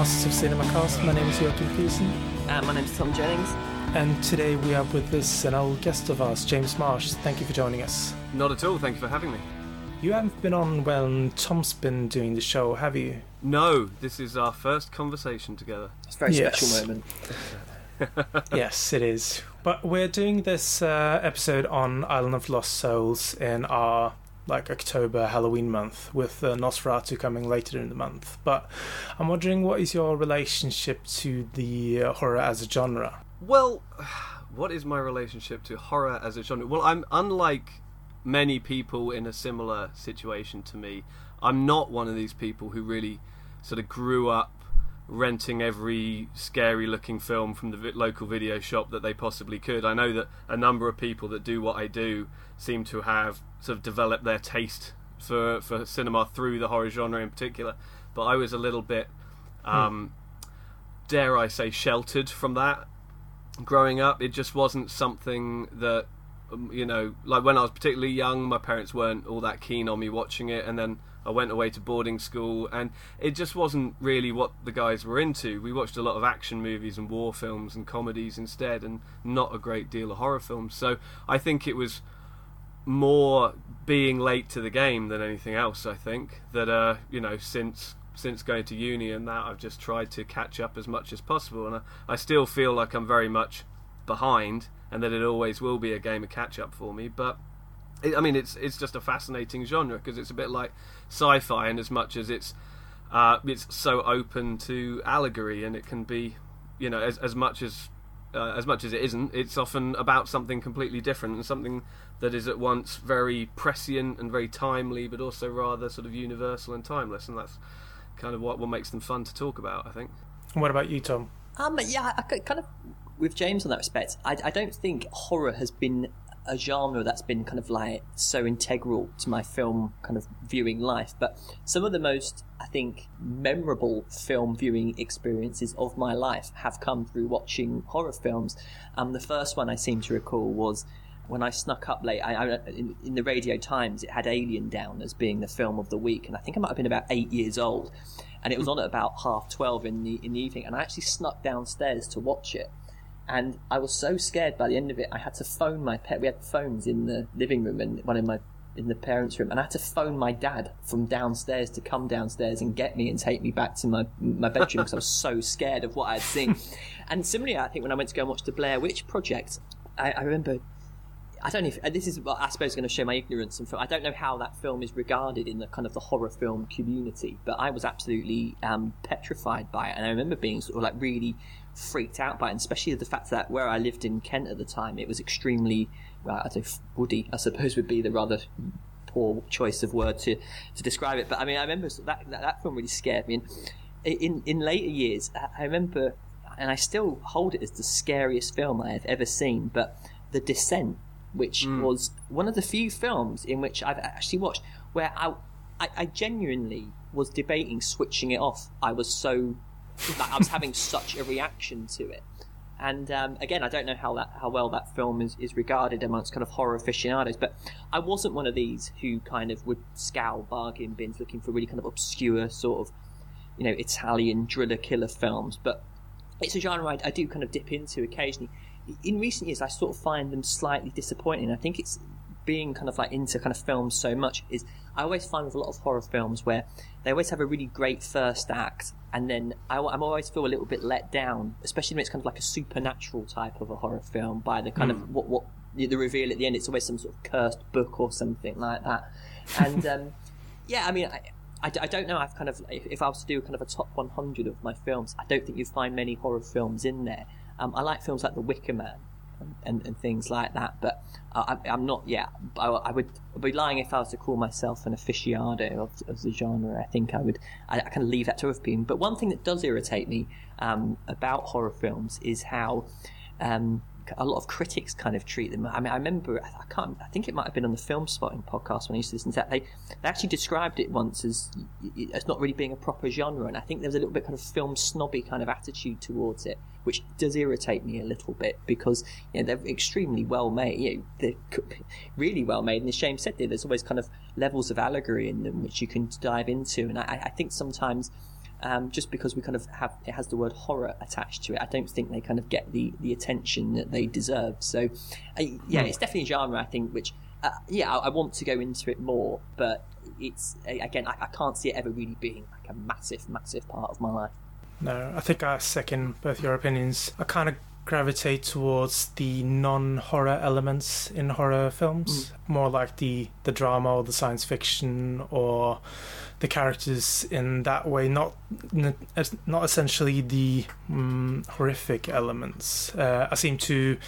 This is the Masters of Cinema cast. My name is Joachim Thiessen. Uh, my is Tom Jennings. And today we are with this an old guest of ours, James Marsh. Thank you for joining us. Not at all. Thank you for having me. You haven't been on when Tom's been doing the show, have you? No, this is our first conversation together. It's a very Yes. special moment. yes, it is. But we're doing this uh, episode on Island of Lost Souls in our like October Halloween month, with uh, Nosferatu coming later in the month. But I'm wondering, what is your relationship to the uh, horror as a genre? Well, what is my relationship to horror as a genre? Well, I'm unlike many people in a similar situation to me. I'm not one of these people who really sort of grew up renting every scary looking film from the local video shop that they possibly could. I know that a number of people that do what I do seem to have sort of developed their taste for for cinema through the horror genre in particular. But I was a little bit um, dare I say sheltered from that growing up. It just wasn't something that um, you know, like when I was particularly young, my parents weren't all that keen on me watching it, and then I went away to boarding school, and it just wasn't really what the guys were into. We watched a lot of action movies and war films and comedies instead, and not a great deal of horror films. So I think it was more being late to the game than anything else. I think that uh, you know since since going to uni and that I've just tried to catch up as much as possible, and I, I still feel like I'm very much behind, and that it always will be a game of catch up for me. But it, I mean, it's it's just a fascinating genre because it's a bit like sci-fi, and as much as it's uh, it's so open to allegory, and it can be, you know, as as much as uh, as much as it isn't, it's often about something completely different and something that is at once very prescient and very timely, but also rather sort of universal and timeless, and that's kind of what what makes them fun to talk about. I think. What about you, Tom? Um, yeah, I could- kind of with James on that respect. I, I don't think horror has been a genre that's been kind of like so integral to my film kind of viewing life. But some of the most, I think, memorable film viewing experiences of my life have come through watching horror films. Um, the first one I seem to recall was when I snuck up late. I, I, in, in the Radio Times, it had Alien down as being the film of the week, and I think I might have been about eight years old. And it was on at about half twelve in the in the evening, and I actually snuck downstairs to watch it and I was so scared by the end of it. I had to phone my pet. We had phones in the living room and one in my in the parents' room, and I had to phone my dad from downstairs to come downstairs and get me and take me back to my my bedroom because I was so scared of what I had seen. and similarly, I think when I went to go and watch the Blair Witch Project, I, I remember. I don't know if this is, I suppose, going to show my ignorance. And I don't know how that film is regarded in the kind of the horror film community, but I was absolutely um, petrified by it, and I remember being sort of like really freaked out by it, and especially the fact that where I lived in Kent at the time, it was extremely, well, I don't know, woody, I suppose would be the rather poor choice of word to, to describe it. But I mean, I remember that, that, that film really scared me. In, in later years, I remember, and I still hold it as the scariest film I have ever seen, but The Descent, which was one of the few films in which I've actually watched where I, I, I genuinely was debating switching it off. I was so like, I was having such a reaction to it. And um, again, I don't know how that how well that film is, is regarded amongst kind of horror aficionados, but I wasn't one of these who kind of would scour bargain bins looking for really kind of obscure sort of you know Italian driller killer films. But it's a genre I, I do kind of dip into occasionally. In recent years, I sort of find them slightly disappointing. I think it's being kind of like into kind of films so much is I always find with a lot of horror films where they always have a really great first act, and then I, I'm always feel a little bit let down, especially when it's kind of like a supernatural type of a horror film by the kind of what what the reveal at the end. It's always some sort of cursed book or something like that, and um, yeah, I mean. I, I, I don't know. I've kind of if, if I was to do kind of a top 100 of my films, I don't think you'd find many horror films in there. Um, I like films like The Wicker Man and, and, and things like that, but I, I'm not. Yeah, I, I would be lying if I was to call myself an aficionado of, of the genre. I think I would. I, I kind of leave that to other people. But one thing that does irritate me um, about horror films is how um, a lot of critics kind of treat them. I mean, I remember, I can't, I think it might have been on the Film Spotting podcast when I used to listen to that. They, they actually described it once as as not really being a proper genre, and I think there was a little bit kind of film snobby kind of attitude towards it, which does irritate me a little bit because you know they're extremely well made, you know, they're really well made. And as James said, there, there's always kind of levels of allegory in them which you can dive into, and I, I think sometimes um, just because we kind of have it has the word horror attached to it. I don't think they kind of get the, the attention that they deserve. So, uh, yeah, it's definitely a genre I think which, uh, yeah, I, I, want to go into it more, but it's again I, I, can't see it ever really being like a massive, massive part of my life. No, I think I second both your opinions. I kind of gravitate towards the non-horror elements in horror films, mm. more like the the drama or the science fiction or the characters in that way, not not essentially the um, horrific elements. Uh, I seem to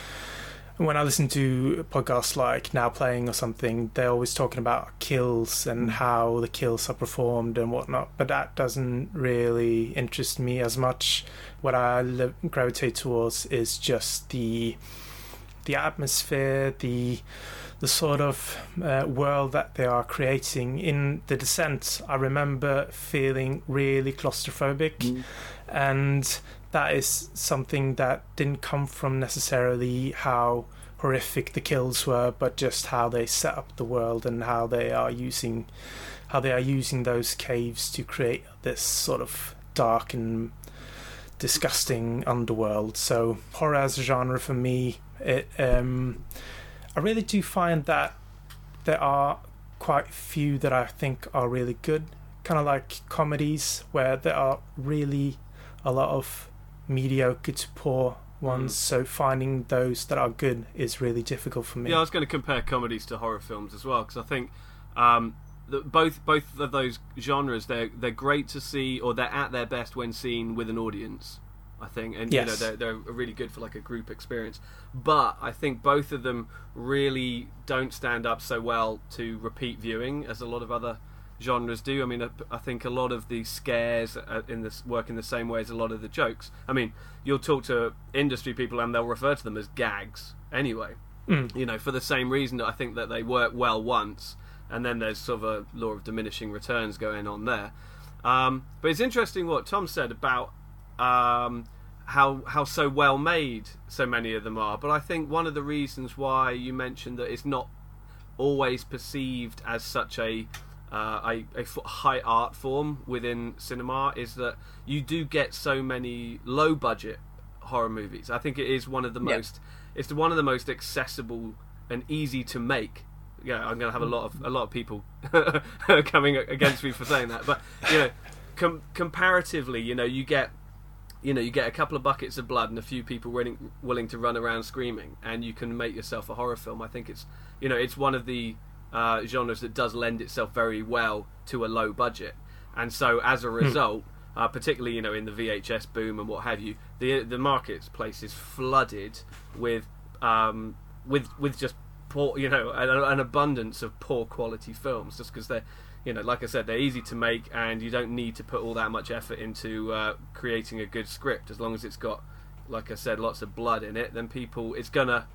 when I listen to podcasts like Now Playing or something, they're always talking about kills and mm. how the kills are performed and whatnot. But that doesn't really interest me as much. What I gravitate towards is just the the atmosphere, the the sort of uh, world that they are creating. In The Descent, I remember feeling really claustrophobic, mm. and that is something that didn't come from necessarily how horrific the kills were, but just how they set up the world and how they are using how they are using those caves to create this sort of dark and disgusting underworld. So horror as a genre for me, it um, I really do find that there are quite few that I think are really good. Kind of like comedies where there are really a lot of mediocre to poor ones. Mm. So finding those that are good is really difficult for me. Yeah, I was going to compare comedies to horror films as well because I think um, both both of those genres they're they're great to see or they're at their best when seen with an audience. I think, and yes. you know they're, they're really good for like a group experience. But I think both of them really don't stand up so well to repeat viewing as a lot of other genres do. I mean, I, think a lot of the scares in this work in the same way as a lot of the jokes. I mean, you'll talk to industry people and they'll refer to them as gags anyway. Mm. You know, for the same reason that I think that they work well once, and then there's sort of a law of diminishing returns going on there. Um, but it's interesting what Tom said about um, how how so well made so many of them are. But I think one of the reasons why you mentioned that it's not always perceived as such a uh, a, a, high art form within cinema is that you do get so many low budget horror movies. I think it is one of the most it's one of the most accessible and easy to make. Yeah, I'm going to have a lot of a lot of people coming against me for saying that, but you know, com- comparatively, you know, you get you know, you get a couple of buckets of blood and a few people willing, willing to run around screaming, and you can make yourself a horror film. I think it's, you know, it's one of the uh, genres that does lend itself very well to a low budget, and so as a hmm. result, uh, particularly you know in the VHS boom and what have you, the the marketplace is flooded with um, with with just poor, you know, an, an abundance of poor quality films, just because they're you know, like I said, they're easy to make, and you don't need to put all that much effort into uh, creating a good script. As long as it's got, like I said, lots of blood in it, then people it's gonna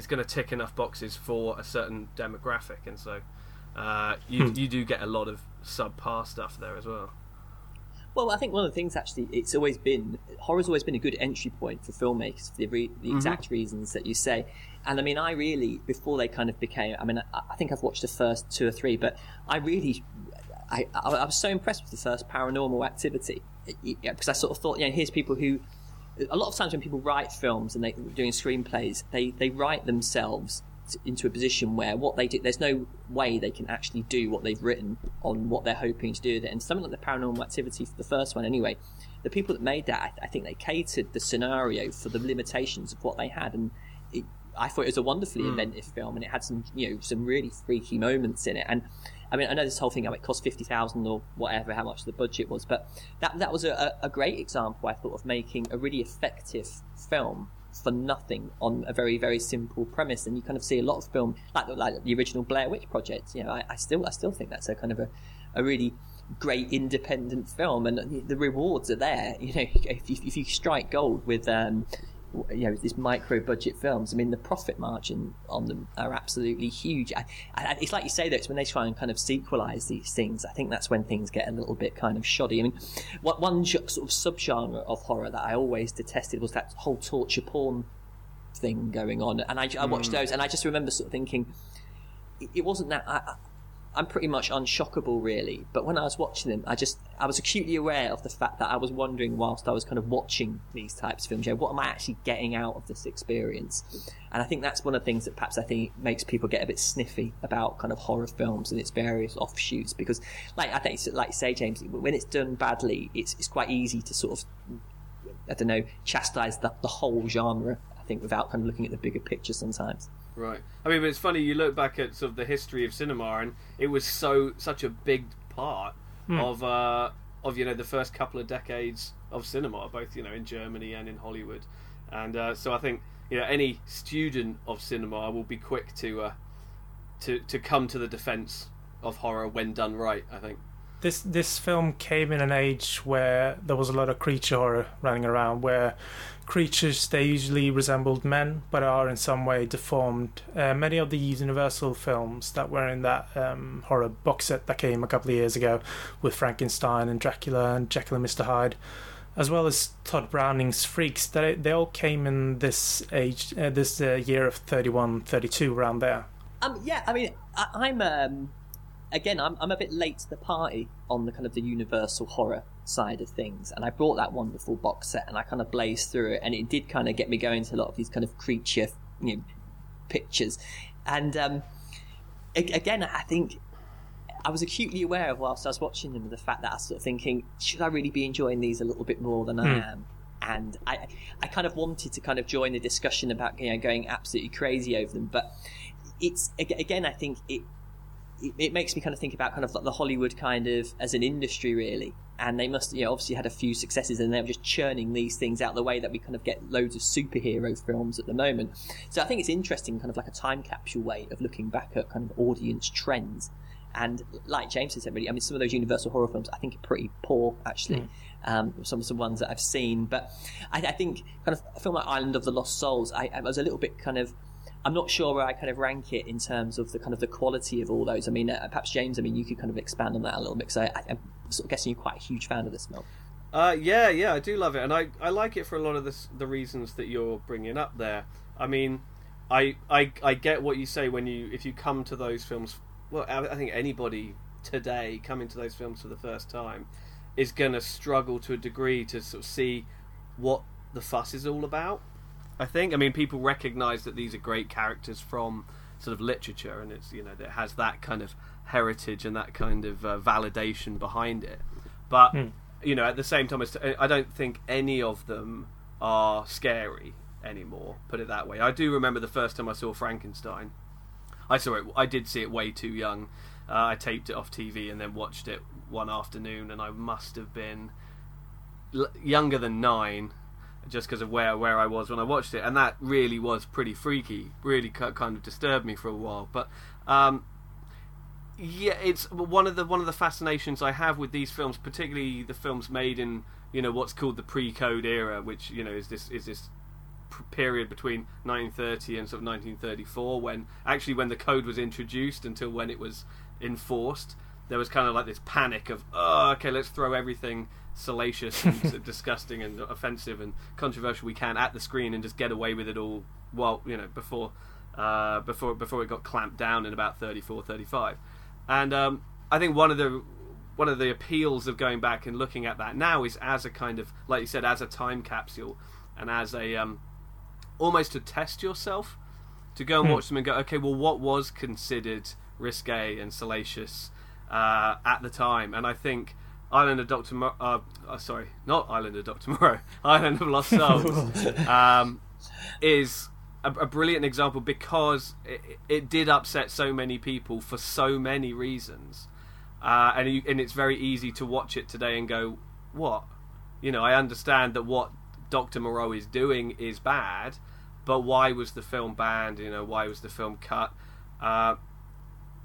it's gonna tick enough boxes for a certain demographic, and so uh, you hmm. you do get a lot of subpar stuff there as well. Well, I think one of the things actually, it's always been horror's always been a good entry point for filmmakers for the, re- the mm-hmm. exact reasons that you say. And I mean, I really before they kind of became. I mean, I, I think I've watched the first two or three, but I really, I, I, I was so impressed with the first Paranormal Activity because I sort of thought, you know, here's people who. A lot of times when people write films and they're doing screenplays, they, they write themselves into a position where what they do, there's no way they can actually do what they've written on what they're hoping to do with it. And something like the paranormal activity for the first one, anyway, the people that made that, I, I think they catered the scenario for the limitations of what they had, and it, I thought it was a wonderfully mm. inventive film, and it had some, you know, some really freaky moments in it. And I mean, I know this whole thing, it cost fifty thousand or whatever, how much the budget was, but that that was a, a great example, I thought, of making a really effective film for nothing on a very very simple premise. And you kind of see a lot of film like like the original Blair Witch Project you know I, I still I still think that's a kind of a, a really great independent film. And the rewards are there you know if you, if you strike gold with um, you know these micro budget films. I mean, the profit margin on them are absolutely huge. I, I, it's like you say that it's when they try and kind of sequelize these things. I think that's when things get a little bit kind of shoddy. I mean, what one sort of subgenre of horror that I always detested was that whole torture porn thing going on, and I, I watched mm. those, and I just remember sort of thinking it, it wasn't that. I, I'm pretty much unshockable, really. But when I was watching them, I just I was acutely aware of the fact that I was wondering whilst I was kind of watching these types of films, you know, what am I actually getting out of this experience? And I think that's one of the things that perhaps I think makes people get a bit sniffy about kind of horror films and its various offshoots. Because, like I think, like you say, James, when it's done badly, it's it's quite easy to sort of I don't know chastise the, the whole genre. I think without kind of looking at the bigger picture sometimes. Right. I mean, but it's funny. You look back at sort of the history of cinema, and it was so such a big part mm. of uh, of you know the first couple of decades of cinema, both you know in Germany and in Hollywood, and uh, so I think you know any student of cinema will be quick to uh, to to come to the defence of horror when done right. I think this this film came in an age where there was a lot of creature horror running around, where creatures they usually resembled men but are in some way deformed. Uh, many of the Universal films that were in that um, horror box set that came a couple of years ago with Frankenstein and Dracula and Jekyll and Mr Hyde, as well as Tod Browning's Freaks, they, they all came in this age, uh, this uh, year of 31, 32, around there. Um, yeah, I mean, I, am um, again, I'm, I'm a bit late to the party on the kind of the Universal horror side of things. And I brought that wonderful box set and I kind of blazed through it, and it did kind of get me going to a lot of these kind of creature you know, pictures. And um, again, I think I was acutely aware of whilst I was watching them of the fact that I was sort of thinking, should I really be enjoying these a little bit more than. I hmm. am? And I, I kind of wanted to kind of join the discussion about you know going absolutely crazy over them, but it's again, I think it it, makes me kind of think about kind of like the Hollywood kind of as an industry really. And they must you know obviously had a few successes and they're just churning these things out the way that we kind of get loads of superhero films at the moment. So i think it's interesting kind of like a time capsule way of looking back at kind of audience trends. And like james has said really i mean some of those universal horror films i think are pretty poor actually. Mm. um, some of the ones that i've seen. But I, I, think kind of a film like island of the lost souls I, I was a little bit kind of I'm not sure where I kind of rank it in terms of the kind of the quality of all those. I mean, uh, perhaps James. I mean, you could kind of expand on that a little bit. because I, am sort of guessing you're quite a huge fan of this film. Uh, yeah, yeah, I do love it, and I, I like it for a lot of the reasons that you're bringing up there. I mean, I, I I get what you say when you if you come to those films. Well, I think anybody today coming to those films for the first time is going to struggle to a degree to sort of see what the fuss is all about. I think. I mean, people recognise that these are great characters from sort of literature, and it's you know it has that kind of heritage and that kind of uh, validation behind it. But mm. you know, at the same time, I don't think any of them are scary anymore. Put it that way. I do remember the first time I saw Frankenstein. I saw it. I did see it way too young. Uh, I taped it off TV and then watched it one afternoon, and I must have been l- younger than nine just because of where where I was when I watched it, and that really was pretty freaky. Really kind of disturbed me for a while. But um, yeah, it's one of the one of the fascinations I have with these films, particularly the films made in you know what's called the pre-code era, which you know is this is this period between 1930 and sort of 1934 when actually when the code was introduced until when it was enforced there was kind of like this panic of oh okay let's throw everything salacious and disgusting and offensive and controversial we can at the screen and just get away with it all while you know before uh, before before it got clamped down in about 34 35 and um, I think one of the one of the appeals of going back and looking at that now is as a kind of like you said as a time capsule and as a um, almost to test yourself to go and hmm. watch them and go okay well what was considered risque and salacious uh, at the time and I think Island of Doctor Mo- uh, uh, sorry, not Island of Doctor Moreau, Island of Lost Souls um, is a, a, brilliant example because it, it, did upset so many people for so many reasons, uh, and you, and it's very easy to watch it today and go, what? You know, I understand that what Doctor Moreau is doing is bad, but why was the film banned? You know, why was the film cut?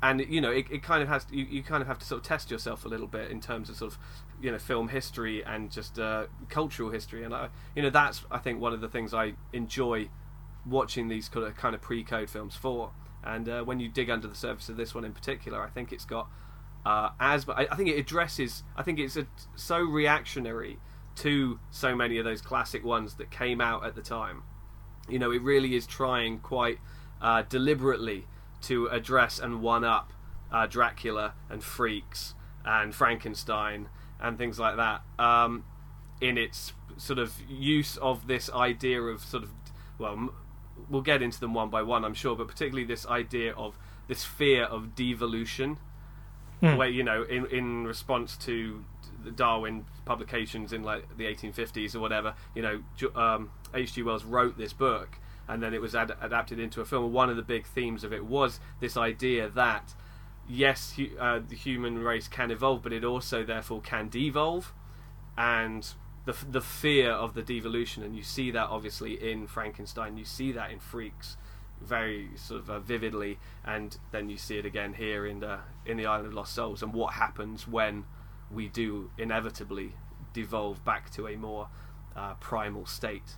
Uh, and you know it, it kind of has to, you, you kind of have to sort of test yourself a little bit in terms of sort of you know film history and just uh, cultural history, and I, you know that's I think one of the things I enjoy watching these kind of kind of pre-code films for. And uh, when you dig under the surface of this one in particular, I think it's got uh, as I, I think it addresses. I think it's a, so reactionary to so many of those classic ones that came out at the time. You know, it really is trying quite uh, deliberately to address and one up uh, Dracula and Freaks and Frankenstein and things like that um, in its sort of use of this idea of sort of well we'll get into them one by one I'm sure but particularly this idea of this fear of devolution mm. where you know in in response to the Darwin publications in like the 1850s or whatever you know um, H.G. Wells wrote this book and then it was ad- adapted into a film. One of the big themes of it was this idea that yes, hu- uh, the human race can evolve, but it also therefore can devolve, and the f- the fear of the devolution, and you see that obviously in Frankenstein, you see that in Freaks, very sort of uh, vividly, and then you see it again here in the in the Island of Lost Souls, and what happens when we do inevitably devolve back to a more uh, primal state.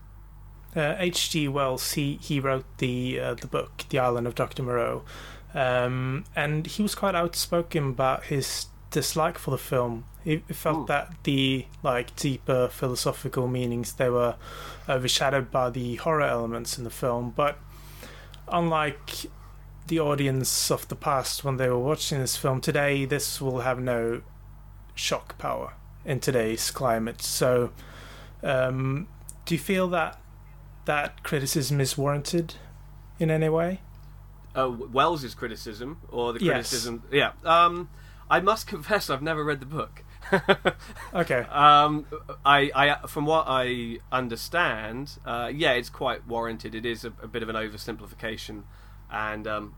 H.G. Uh, Wells he he wrote the uh, the book The Island of Doctor Moreau, um, and he was quite outspoken about his dislike for the film. He felt Ooh. that the like deeper philosophical meanings they were overshadowed by the horror elements in the film. But unlike the audience of the past when they were watching this film today, this will have no shock power in today's climate. So, um, do you feel that that criticism is warranted in any way? uh, Wells's criticism or the criticism. Yes. Yeah. Um, I must confess, I've never read the book. okay. Um, I, I, from what I understand, uh, yeah, it's quite warranted. It is a, a bit of an oversimplification, and um,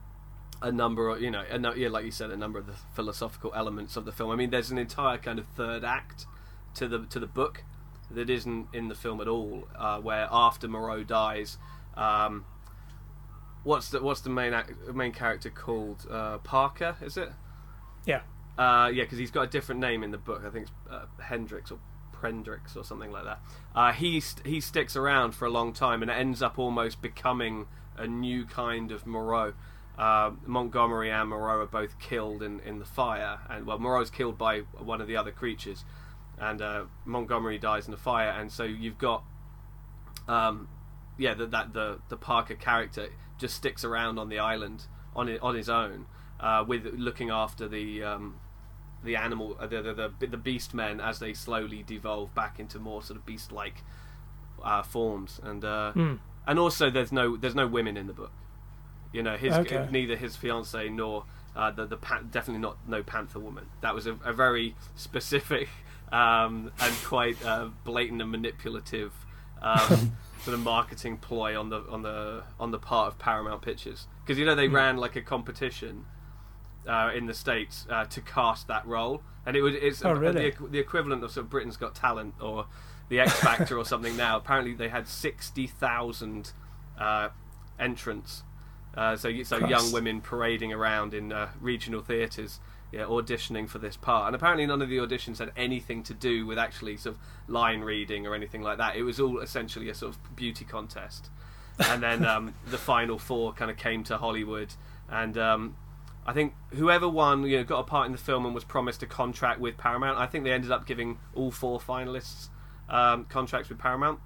a number of, you know, a, yeah, like you said, a number of the philosophical elements of the film. I mean, there's an entire kind of third act to the to the book that isn't in the film at all, uh, where after Moreau dies. Um, what's the what's the main act, main character called? Uh, Parker, is it? Yeah. Uh, yeah, because he's got a different name in the book. I think it's uh, Hendrix or Prendrix or something like that. Uh, he st- he sticks around for a long time and ends up almost becoming a new kind of Moreau. Uh, Montgomery and Moreau are both killed in, in the fire, and well, Moreau's killed by one of the other creatures, and uh, Montgomery dies in the fire, and so you've got, um, yeah, the, that the the Parker character just sticks around on the island on it, on his own, uh, with looking after the um, the animal, uh, the, the, the the beast men as they slowly devolve back into more sort of beast like uh, forms, and mm. and also there's no there's no women in the book. You know, his okay. neither his fiance nor uh, the the definitely not no panther woman. That was a, a very specific um, and quite uh, blatant and manipulative um, sort of marketing ploy on the on the on the part of Paramount Pictures because you know they mm. ran like a competition uh, in the states uh, to cast that role, and it was it's oh, really? the, the, equivalent of sort of Britain's Got Talent or the X Factor or something. Now apparently they had sixty thousand uh, entrants, uh, so so young women parading around in uh, regional theatres yeah, auditioning for this part. And apparently, none of the auditions had anything to do with actually sort of line reading or anything like that. It was all essentially a sort of beauty contest. And then um, the final four kind of came to Hollywood, and um, I think whoever won, you know, got a part in the film and was promised a contract with Paramount. I think they ended up giving all four finalists um, contracts with Paramount,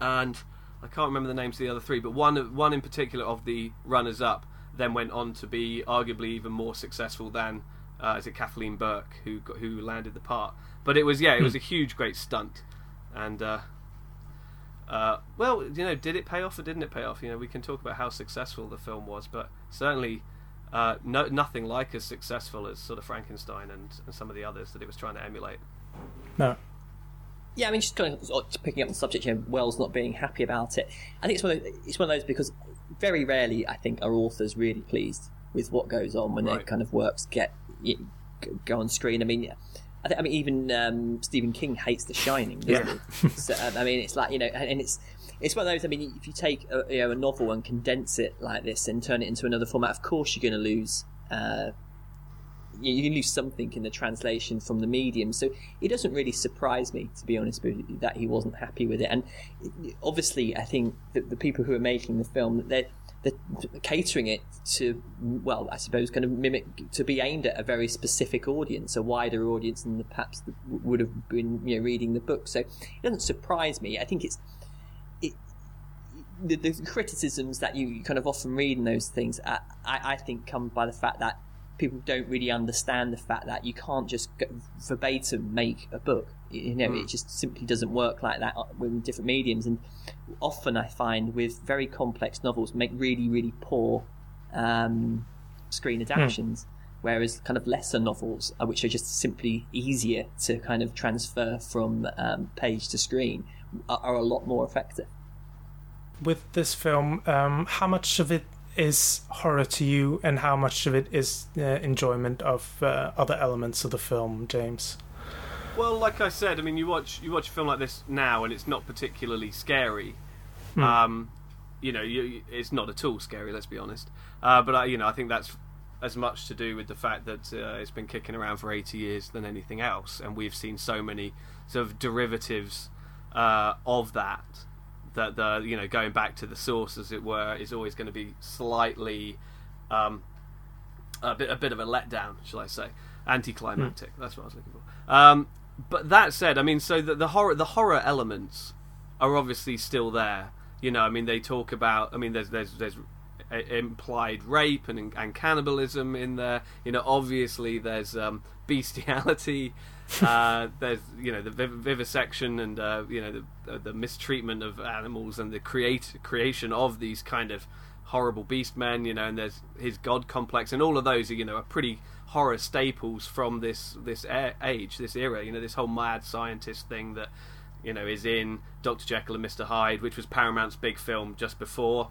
and I can't remember the names of the other three, but one one in particular of the runners up then went on to be arguably even more successful than uh, is it Kathleen Burke who got, who landed the part? But it was yeah, it was hmm. a huge, great stunt, and uh, uh, well, you know, did it pay off or didn't it pay off? You know, we can talk about how successful the film was, but certainly uh, no, nothing like as successful as sort of Frankenstein and, and some of the others that it was trying to emulate. No. Yeah, I mean, just kind of picking up the subject, here, Wells not being happy about it. I think it's one of those, it's one of those because very rarely, I think, are authors really pleased with what goes on when right. their kind of works get go on screen. I mean, I, think, I mean, even um, Stephen King hates The Shining. Yeah. so, um, I mean, it's like you know, and it's it's one of those. I mean, if you take a, you know, a novel and condense it like this and turn it into another format, of course you're going to lose. Uh, you lose something in the translation from the medium. So it doesn't really surprise me, to be honest with you, that he wasn't happy with it. And obviously, I think that the people who are making the film, they're they're catering it to, well, I suppose, kind of mimic to be aimed at a very specific audience, a wider audience than perhaps would have been, you know, reading the book. So it doesn't surprise me. I think it's the, the, criticisms that you kind of often read in those things, I, I think, come by the fact that people don't really understand the fact that you can't just verbatim make a book. You know, mm. it hmm. just simply doesn't work like that with different mediums. And often I find with very complex novels make really, really poor um, screen hmm. adaptations. Mm. Whereas kind of lesser novels, uh, which are just simply easier to kind of transfer from um, page to screen, are, are, a lot more effective. With this film, um, how much of it is horror to you, and how much of it is uh, enjoyment of uh, other elements of the film, James? Well, like I said, I mean, you watch you watch a film like this now, and it's not particularly scary. Hmm. Um, you know, you, it's not at all scary. Let's be honest. Uh, but I, you know, I think that's as much to do with the fact that uh, it's been kicking around for 80 years than anything else, and we've seen so many sort of derivatives uh, of that that the you know going back to the source as it were is always going to be slightly um, a bit a bit of a letdown, shall I say, anticlimactic. Mm. That's what I was looking for. Um, but that said, I mean, so the, the horror the horror elements are obviously still there. You know, I mean, they talk about. I mean, there's there's there's implied rape and and cannibalism in there. You know, obviously there's um, bestiality uh, there's you know the vivisection and uh, you know the, the mistreatment of animals and the create creation of these kind of horrible beast men. You know, and there's his god complex and all of those are you know are pretty horror staples from this this age, this era. You know, this whole mad scientist thing that you know is in Doctor Jekyll and Mister Hyde, which was Paramount's big film just before.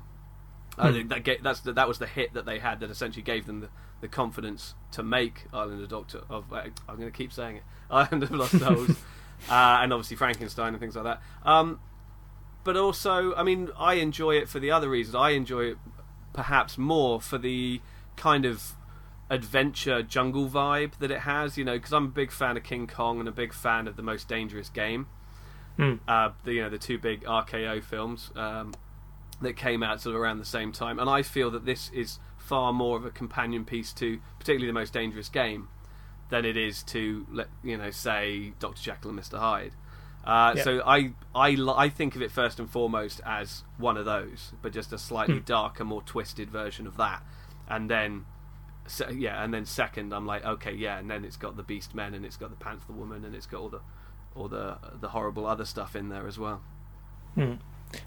Hmm. I think that get, that's the, that was the hit that they had that essentially gave them the, the confidence to make Island of Doctor of uh, I'm going to keep saying it Island of Lost Souls, uh, and obviously Frankenstein and things like that. Um, but also, I mean, I enjoy it for the other reasons. I enjoy it perhaps more for the kind of adventure jungle vibe that it has. You know, because I'm a big fan of King Kong and a big fan of the Most Dangerous Game. Mm. Uh, the you know the two big RKO films um, that came out sort of around the same time, and I feel that this is far more of a companion piece to particularly the Most Dangerous Game than it is to let you know say Doctor Jekyll and Mister Hyde. Uh, yep. So I, I I think of it first and foremost as one of those, but just a slightly hmm. darker, more twisted version of that. And then, so, yeah, and then second, I'm like, okay, yeah, and then it's got the Beast Men, and it's got the Panther Woman, and it's got all the all the the horrible other stuff in there as well. Hmm.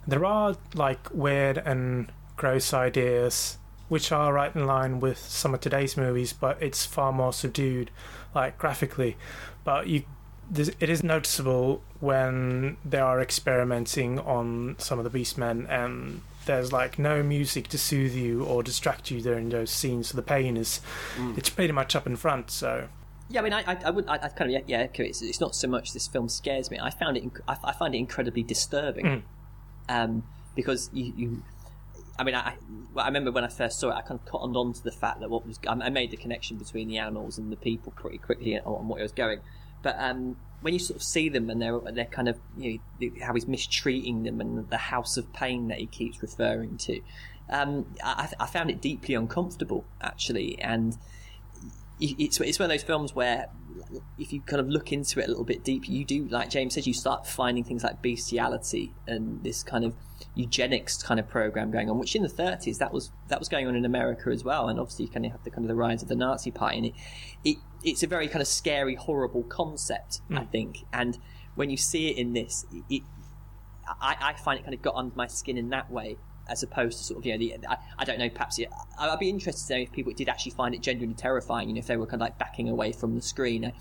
There are like weird and gross ideas which are right in line with some of today's movies, but it's far more subdued, like graphically. But you, it is noticeable when they are experimenting on some of the Beastmen, and there's like no music to soothe you or distract you during those scenes. So the pain is, mm. it's pretty much up in front. So. Yeah, I mean, I, I, would, I, I kind of, yeah, yeah it's, it's, not so much this film scares me. I found it, I, I find it incredibly disturbing, mm. um, because you, you I mean, I, I remember when I first saw it, I kind of cottoned on to the fact that what was I made the connection between the animals and the people pretty quickly on what it was going. But um, when you sort of see them and they're they're kind of you know how he's mistreating them and the house of pain that he keeps referring to, um, I, I, found it deeply uncomfortable actually, and it's it's one of those films where if you kind of look into it a little bit deeper, you do like James says, you start finding things like bestiality and this kind of eugenics kind of program going on, which in the 30s that was that was going on in America as well, and obviously you kind of have the kind of the rise of the Nazi Party, and it, it it's a very kind of scary, horrible concept, mm. I hmm. think, and when you see it in this, it, I, I find it kind of got under my skin in that way, as opposed to sort of you know the I, I don't know perhaps yeah, I'd be interested to know if people did actually find it genuinely terrifying, you know, if they were kind of like backing away from the screen. I,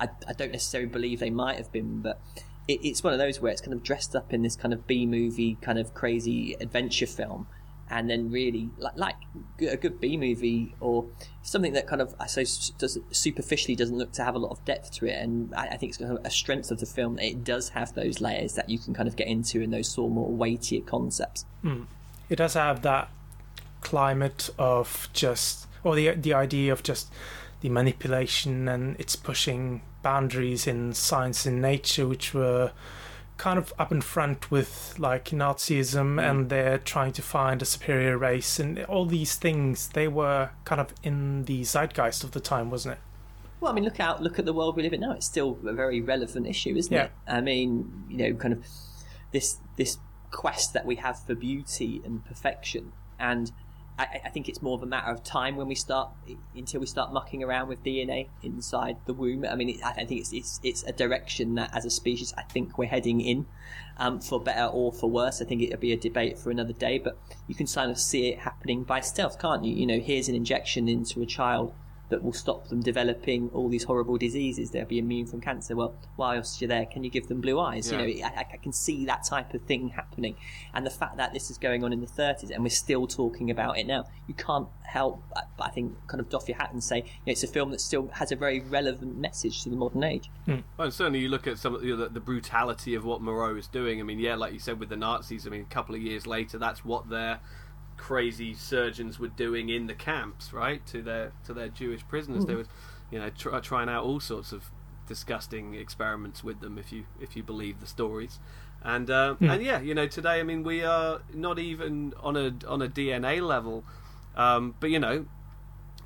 I, I don't necessarily believe they might have been, but it, it's one of those where it's kind of dressed up in this kind of B movie kind of crazy adventure film, and then really like, like a good B movie or something that kind of I does superficially doesn't look to have a lot of depth to it, and I, I think it's kind of a strength of the film that it does have those layers that you can kind of get into and those sort of more weightier concepts. Mm. It does have that climate of just or the the idea of just the manipulation and it's pushing boundaries in science and nature, which were kind of up in front with like Nazism Mm. and they're trying to find a superior race and all these things they were kind of in the zeitgeist of the time, wasn't it? Well, I mean, look out! Look at the world we live in now. It's still a very relevant issue, isn't Yeah. it? I mean, you know, kind of this this quest that we have for beauty and perfection, and I, I think it's more of a matter of time when we start until we start mucking around with DNA inside the womb. I mean, it, I think it's, it's it's a direction that, as a species, I think we're heading in, um, for better or for worse. I think it'll be a debate for another day, but you can kind of see it happening by stealth, can't you? You know, here's an injection into a child that will stop them developing all these horrible diseases. They'll be immune from cancer. Well, whilst you're there, can you give them blue eyes? Yeah. You know, I, I can see that type of thing happening. And the fact that this is going on in the 30s and we're still talking about it now, you can't help, but I think, kind of doff your hat and say, you know, it's a film that still has a very relevant message to the modern age. Hmm. Well, and certainly you look at some of the, the, the brutality of what Moreau is doing. I mean, yeah, like you said with the Nazis. I mean, a couple of years later, that's what their crazy surgeons were doing in the camps, right? To their to their Jewish prisoners, they were, you know, try, trying out all sorts of disgusting experiments with them, if you if you believe the stories. And uh, and yeah, you know, today, I mean, we are not even on a on a DNA level, um, but you know,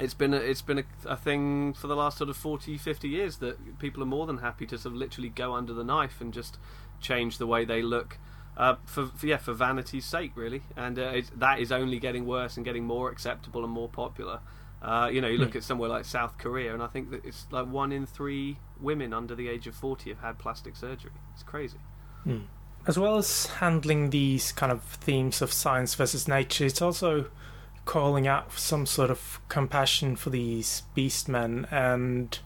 it's been a, it's been a, a thing for the last sort of 40 50 years that people are more than happy to sort of literally go under the knife and just change the way they look uh, for, for yeah for vanity's sake really. And uh, it's, that is only getting worse and getting more acceptable and more popular. Uh, you know you look at somewhere like South Korea and I think that it's like one in three women under the age of 40 have had plastic surgery. It's crazy. As well as handling these kind of themes of science versus nature, it's also calling out some sort of compassion for these beastmen and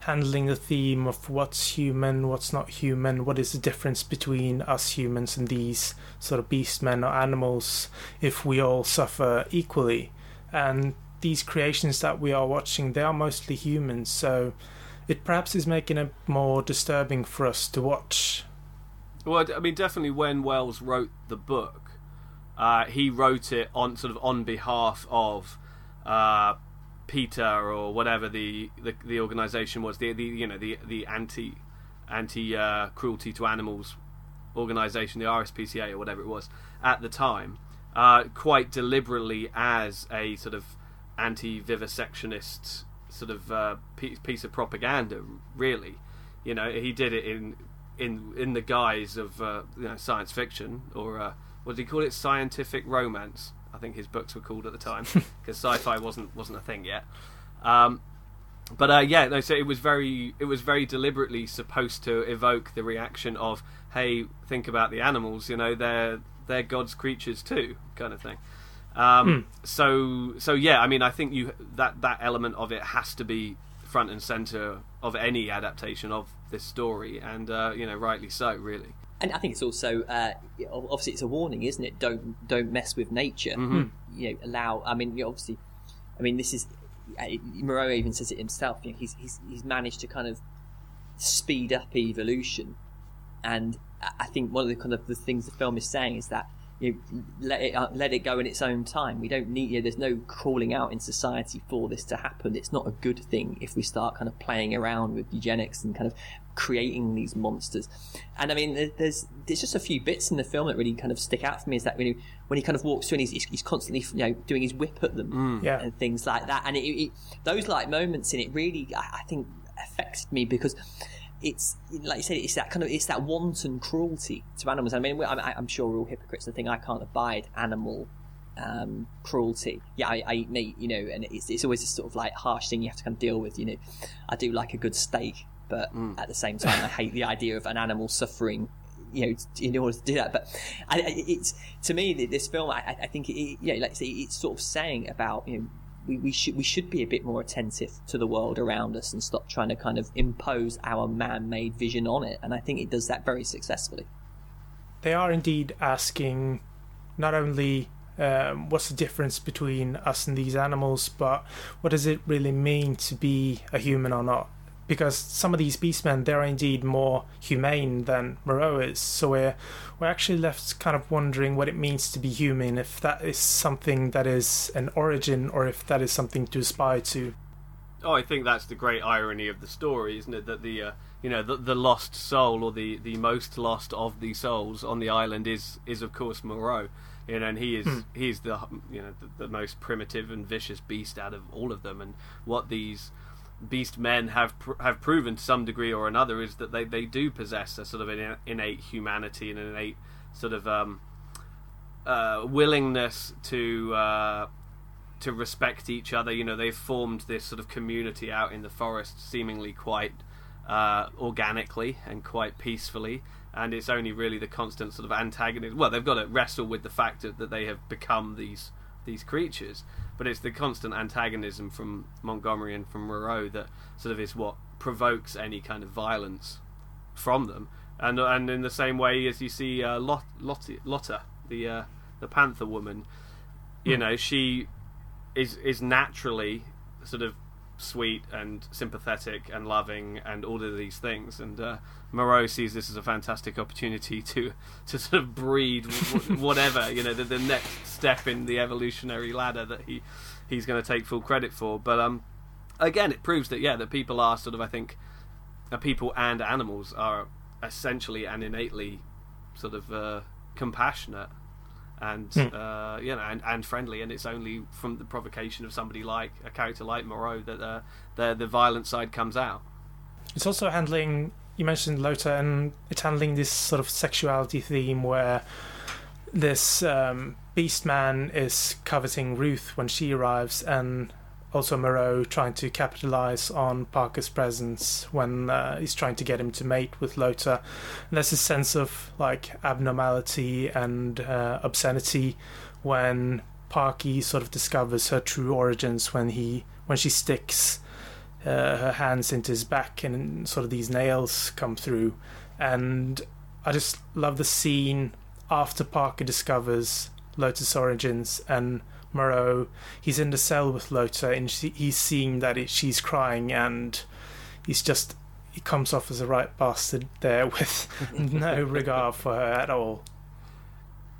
handling the theme of what's human, what's not human, what is the difference between us humans and these sort of beastmen or animals if we all suffer equally. And these creations that we are watching, they are mostly humans, so it perhaps is making it more disturbing for us to watch. Well, I mean, definitely when Wells wrote the book, uh, he wrote it on sort of on behalf of uh, PETA or whatever the the, the organization was, the, the you know the the anti anti uh, cruelty to animals organization, the RSPCA or whatever it was at the time, uh, quite deliberately as a sort of anti vivisectionist sort of uh, piece, of propaganda. Really, you know, he did it in in in the guise of uh, you know science fiction or uh, what did he call it? Scientific romance. I think his books were called at the time because sci-fi wasn't wasn't a thing yet. Um, but uh, yeah, no. So it was very it was very deliberately supposed to evoke the reaction of, "Hey, think about the animals. You know, they're they're God's creatures too," kind of thing. Um, So so yeah, I mean, I think you that that element of it has to be front and center of any adaptation of this story, and uh, you know, rightly so, really. And I think it's also uh, obviously it's a warning, isn't it? Don't don't mess with nature. You know, allow. I mean, you know, obviously, I mean, this is uh, Moreau even says it himself. You know, he's he's he's managed to kind of speed up evolution, and I think one of the kind of the things the film is saying is that you know, let it uh, let it go in its own time. We don't need. You know, there's no calling out in society for this to happen. It's not a good thing if we start kind of playing around with eugenics and kind of creating these monsters. And I mean, there's there's just a few bits in the film that really kind of stick out for me. Is that when he, when he kind of walks through and he's, he's, he's constantly you know doing his whip at them Yeah. and things like that. And it, it, those like moments in it really, I, I think, affected me because it's like you said, it's that kind of it's that wanton cruelty to animals. I mean, I'm, I'm sure we're all hypocrites. I think I can't abide animal um, cruelty. Yeah, I, I eat meat, you know, and it's it's always this sort of like harsh thing you have to kind of deal with. You know, I do like a good steak, but at the same time, I hate the idea of an animal suffering. You know, in order to do that, but I, it's to me this film. I, I think it, like say, it's sort of saying about you know we, we should we should be a bit more attentive to the world around us and stop trying to kind of impose our man-made vision on it. And I think it does that very successfully. they are indeed asking not only um, what's the difference between us and these animals, but what does it really mean to be a human or not? Because some of these beastmen, they're indeed more humane than Moreau is. So we're, we're actually left kind of wondering what it means to be human, if that is something that is an origin or if that is something to aspire to. Oh, I think that's the great irony of the story, isn't it? That the uh, you know the, the lost soul or the, the most lost of the souls on the island is is of course Moreau. You know, and he is Hmm. he's the you know the, the most primitive and vicious beast out of all of them. And what these beast men have pr- have proven to some degree or another is that they, they do possess a sort of an innate humanity and an innate sort of um, uh, willingness to uh, to respect each other. You know, they've formed this sort of community out in the forest, seemingly quite uh, organically and quite peacefully. And it's only really the constant sort of antagonism. Well, they've got to wrestle with the fact that, that they have become these these creatures, but it's the constant antagonism from Montgomery and from Moreau that sort of is what provokes any kind of violence from them. And and in the same way as you see uh, Lot, Lotte, Lotta, the uh, the Panther woman, you know, she is is naturally sort of sweet and sympathetic and loving and all of these things. And uh, Moreau sees this as a fantastic opportunity to to sort of breed whatever you know the, the next step in the evolutionary ladder that he he's going to take full credit for. But um, again, it proves that yeah, that people are sort of I think uh, people and animals are essentially and innately sort of uh, compassionate and Hmm. uh, you know and, and friendly and it's only from the provocation of somebody like a character like Moreau that uh, the the violent side comes out It's also handling. You mentioned Lota, and it's handling this sort of sexuality theme where this um, beast man is coveting Ruth when she arrives, and also Moreau trying to capitalize on Parker's presence when uh, he's trying to get him to mate with Lota. And there's a sense of like abnormality and uh, obscenity when Parky sort of discovers her true origins when he when she sticks uh, her hands into his back and sort of these nails come through. And i just love the scene after parker discovers Lota's origins and moreau. He's in the cell with lota and she, he's seeing that it, she's crying and he's just he comes off as a right bastard there with no regard for her at all.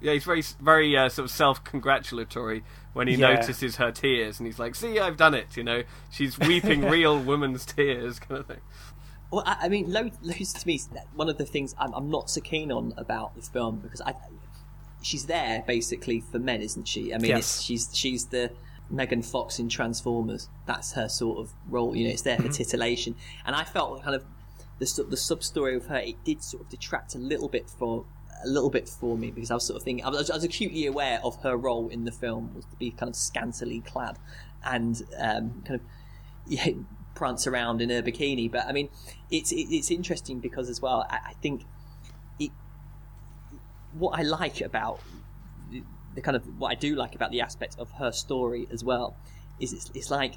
Yeah he's very very uh, sort of self-congratulatory when he Yeah. notices her tears and he's like see I've done it you know she's weeping real woman's tears kind of thing Well, I, I mean, Lo- Lois to me, one of the things I'm, I'm not so keen on about the film because I, she's there basically for men, isn't she? I mean, Yes. it's, she's she's the Megan Fox in Transformers. That's her sort of role. You know, it's there for mm-hmm. titillation, and I felt kind of the the sub story of her. It did sort of detract a little bit for a little bit for me because I was sort of thinking I was, I was acutely aware of her role in the film was to be kind of scantily clad and um, kind of yeah, prance around in her bikini. But I mean, it's it, it's interesting because as well, I, I think it. What I like about the, the kind of what I do like about the aspect of her story as well is it's, it's like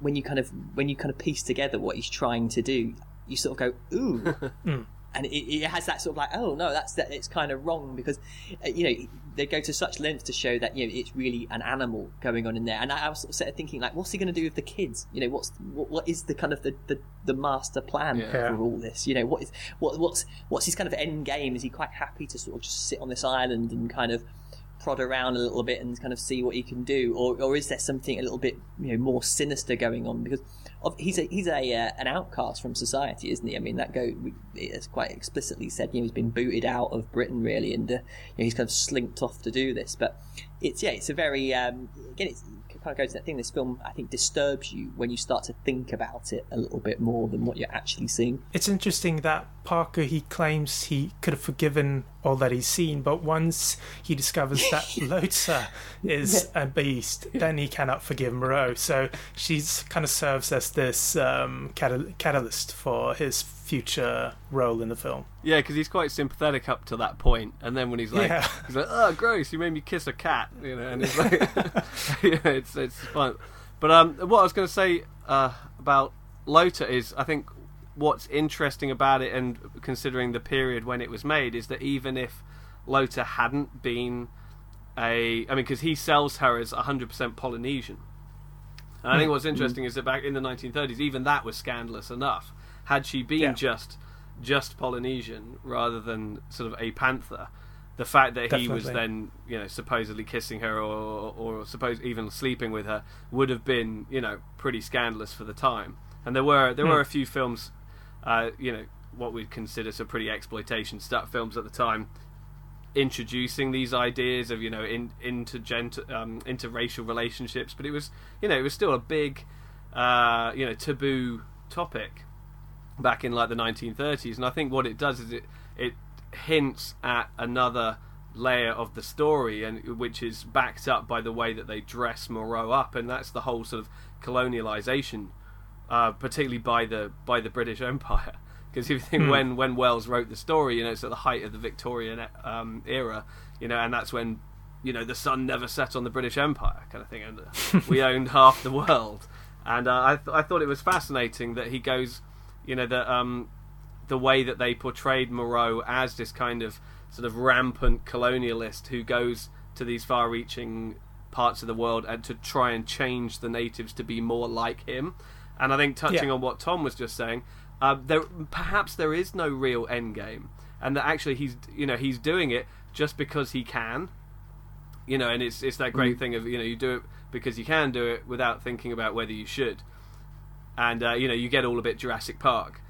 when you kind of when you kind of piece together what he's trying to do, you sort of go ooh. And it, it has that sort of like, oh no, that's that. It's kind of wrong because, uh, you know, they go to such lengths to show that you know it's really an animal going on in there. And I, I was sort of, thinking like, what's he going to do with the kids? You know, what's what, what is the kind of the, the, the master plan Yeah. for all this? You know, what is what what's what's his kind of end game? Is he quite happy to sort of just sit on this island and kind of prod around a little bit and kind of see what he can do, or or is there something a little bit you know more sinister going on? Because of, he's a he's a uh, an outcast from society, isn't he? I mean, that go it's quite explicitly said. You know, he's been booted out of Britain really, and uh, you know, he's kind of slinked off to do this. But it's yeah, it's a very um, again, it kind of goes to that thing. This film, I think, disturbs you when you start to think about it a little bit more than what you're actually seeing. it's interesting that Parker he claims he could have forgiven all that he's seen, but once he discovers that Lota is a beast, then he cannot forgive Moreau. So she's kind of serves as this um, catal- catalyst for his future role in the film. yeah because he's quite sympathetic up to that point and then when he's like Yeah. he's like oh gross you made me kiss a cat you know and it's like yeah it's it's fun but um what I was going to say uh, about Lota is I think what's interesting about it and considering the period when it was made is that even if Lota hadn't been a I mean because he sells her as 100% Polynesian and I think what's interesting is that back in the 1930s even that was scandalous enough had she been Yeah. just just Polynesian rather than sort of a panther the fact that he was then you know supposedly kissing her or or suppose even sleeping with her would have been you know pretty scandalous for the time. And there were there Hmm. were a few films, uh, you know, what we'd consider some pretty exploitation stuff films at the time, introducing these ideas of you know in, intergent um, interracial relationships. But it was you know it was still a big uh, you know taboo topic back in like the 1930s and i think what it does is it it hints at another layer of the story and which is backed up by the way that they dress moreau up and that's the whole sort of colonialization uh, particularly by the by the british empire. Because if you think when when wells wrote the story you know it's at the height of the victorian um, era you know and that's when you know the sun never set on the british empire kind of thing and we owned half the world. And uh, I, th- I thought it was fascinating that he goes you know the um the way that they portrayed Moreau as this kind of sort of rampant colonialist who goes to these far-reaching parts of the world and to try and change the natives to be more like him. And I think touching Yeah. on what Tom was just saying, uh, there perhaps there is no real end game, and that actually he's you know he's doing it just because he can. You know, and it's it's that great thing of you know you do it because you can do it without thinking about whether you should and uh, you know you get all a bit Jurassic Park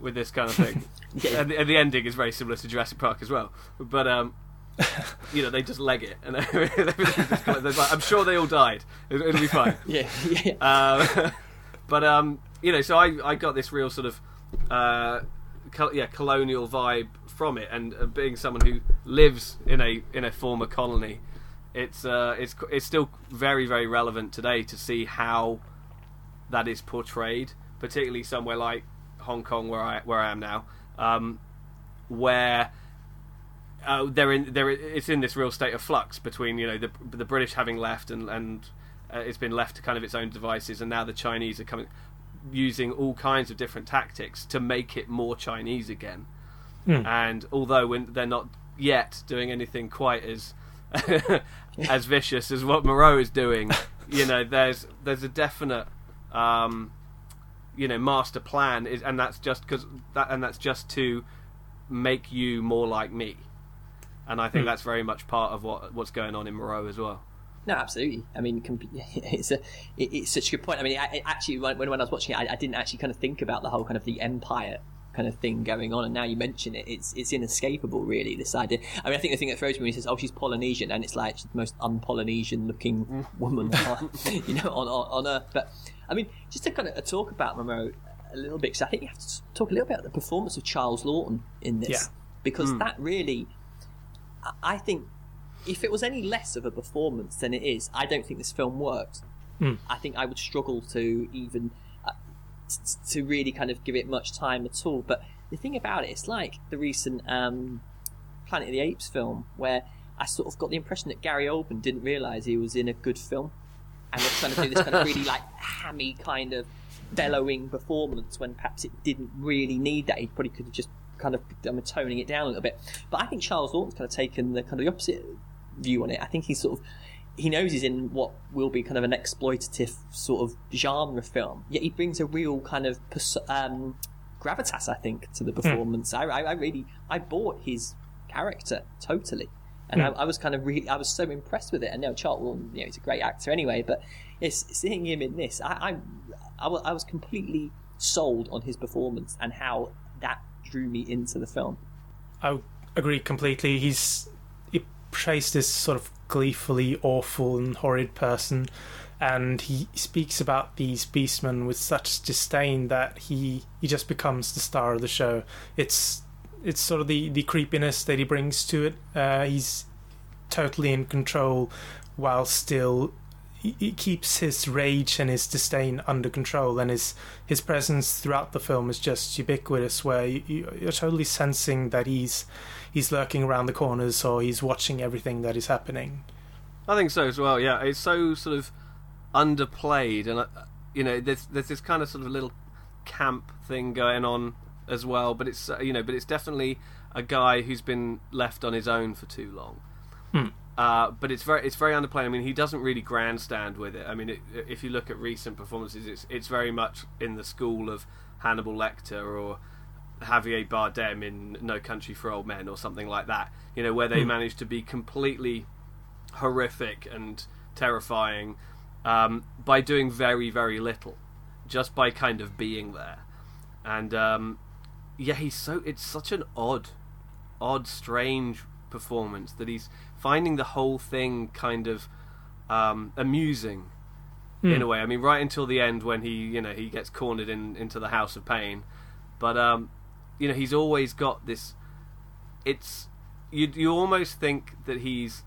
with this kind of thing. Yeah. and, the, and the ending is very similar to Jurassic Park as well. But um, you know they just leg it, and just kind of- there's like, I'm sure they all died. It'll, it'll be fine. Yeah, yeah. Um, but um, you know, so I I got this real sort of uh, col- yeah colonial vibe from it, and uh, being someone who lives in a in a former colony, it's uh, it's it's still very very relevant today to see how that is portrayed, particularly somewhere like Hong Kong, where I where I am now, um, where uh, they're in they're it's in this real state of flux between you know the the British having left and and uh, it's been left to kind of its own devices, and now the Chinese are coming using all kinds of different tactics to make it more Chinese again. And although when they're not yet doing anything quite as as vicious as what Moreau is doing, you know, there's there's a definite um, you know master plan, is, and that's just because that and that's just to make you more like me. And I think that's very much part of what what's going on in Moreau as well. No, absolutely. I mean, it's a, it's such a good point. I mean, I, actually, when, when I was watching it, I, I didn't actually kind of think about the whole kind of the empire kind of thing going on, and now you mention it, it's it's inescapable, really. This idea. I mean, I think the thing that throws me when he says, "Oh, she's Polynesian," and it's like she's the most un-Polynesian looking mm. woman, you know, on, on on earth. But I mean, just to kind of uh, talk about Moreau a little bit, because I think you have to talk a little bit about the performance of Charles Laughton in this, Yeah. because mm. that really, I think if it was any less of a performance than it is, I don't think this film works. I think I would struggle to even uh, t- to really kind of give it much time at all. But the thing about it, it's like the recent um, Planet of the Apes film, where I sort of got the impression that Gary Oldman didn't realise he was in a good film, and was trying to do this kind of really like hammy kind of bellowing performance when perhaps it didn't really need that. He probably could have just kind of um, toning it down a little bit. But I think Charles Laughton's kind of taken the kind of the opposite view on it. I think he's sort of he knows he's in what will be kind of an exploitative sort of genre film, yet he brings a real kind of um, gravitas, I think, to the performance. I, I, I really I bought his character totally, and I, I was kind of really I was so impressed with it. And now Charles Laughton, you know, he's a great actor anyway, but it's seeing him in this, I I, I, was completely sold on his performance and how that drew me into the film. I agree completely. He's he portrays this sort of gleefully awful and horrid person, and he speaks about these beastmen with such disdain that he he just becomes the star of the show. It's it's sort of the the creepiness that he brings to it. Uh, he's totally in control while still he, he keeps his rage and his disdain under control and his his presence throughout the film is just ubiquitous where you, you're totally sensing that he's he's lurking around the corners or he's watching everything that is happening I think so as well. Yeah, it's so sort of underplayed, and uh, you know, there's there's this kind of sort of little camp thing going on as well. But it's uh, you know, but it's definitely a guy who's been left on his own for too long. Uh, but it's very it's very underplayed. I mean, he doesn't really grandstand with it. I mean, it, if you look at recent performances, it's it's very much in the school of Hannibal Lecter or Javier Bardem in No Country for Old Men or something like that. You know, where they Hmm. manage to be completely horrific and terrifying um, by doing very, very little, just by kind of being there. And um, yeah, he's so it's such an odd, odd, strange performance that he's finding the whole thing kind of um, amusing in a way. I mean, right until the end when he, you know, he gets cornered in into the House of Pain, but um, you know, he's always got this. It's you. You almost think that he's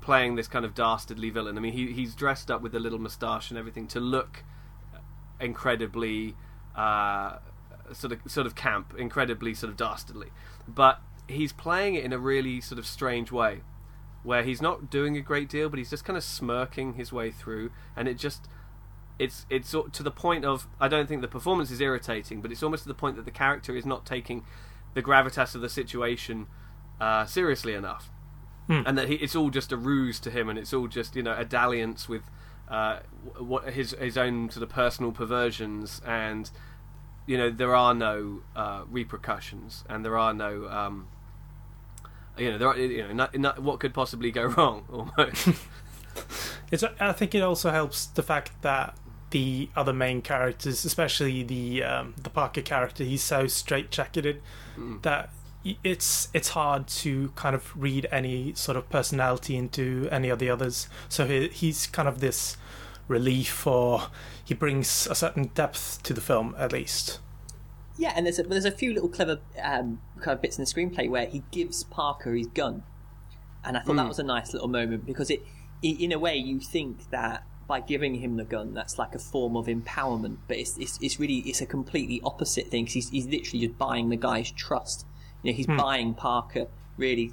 playing this kind of dastardly villain. I mean, he he's dressed up with a little moustache and everything to look incredibly uh, sort of sort of camp, incredibly sort of dastardly, but he's playing it in a really sort of strange way, where he's not doing a great deal, but he's just kind of smirking his way through, and it just it's it's to the point of I don't think the performance is irritating, but it's almost to the point that the character is not taking the gravitas of the situation uh, seriously enough, and that he, it's all just a ruse to him, and it's all just you know a dalliance with uh, what his his own sort of personal perversions, and you know there are no uh, repercussions, and there are no. Um, you know, there are, you know, not, not, what could possibly go wrong? Almost, It's. I think it also helps the fact that the other main characters, especially the um, the Parker character, he's so straight jacketed that it's it's hard to kind of read any sort of personality into any of the others. So he, he's kind of this relief, or he brings a certain depth to the film, at least. Yeah, and there's a, there's a few little clever um, kind of bits in the screenplay where he gives Parker his gun, and I thought that was a nice little moment because it, i in a way, you think that by giving him the gun, that's like a form of empowerment, but it's it's, it's really it's a completely opposite thing. 'cause he's he's literally just buying the guy's trust. You know, he's buying Parker really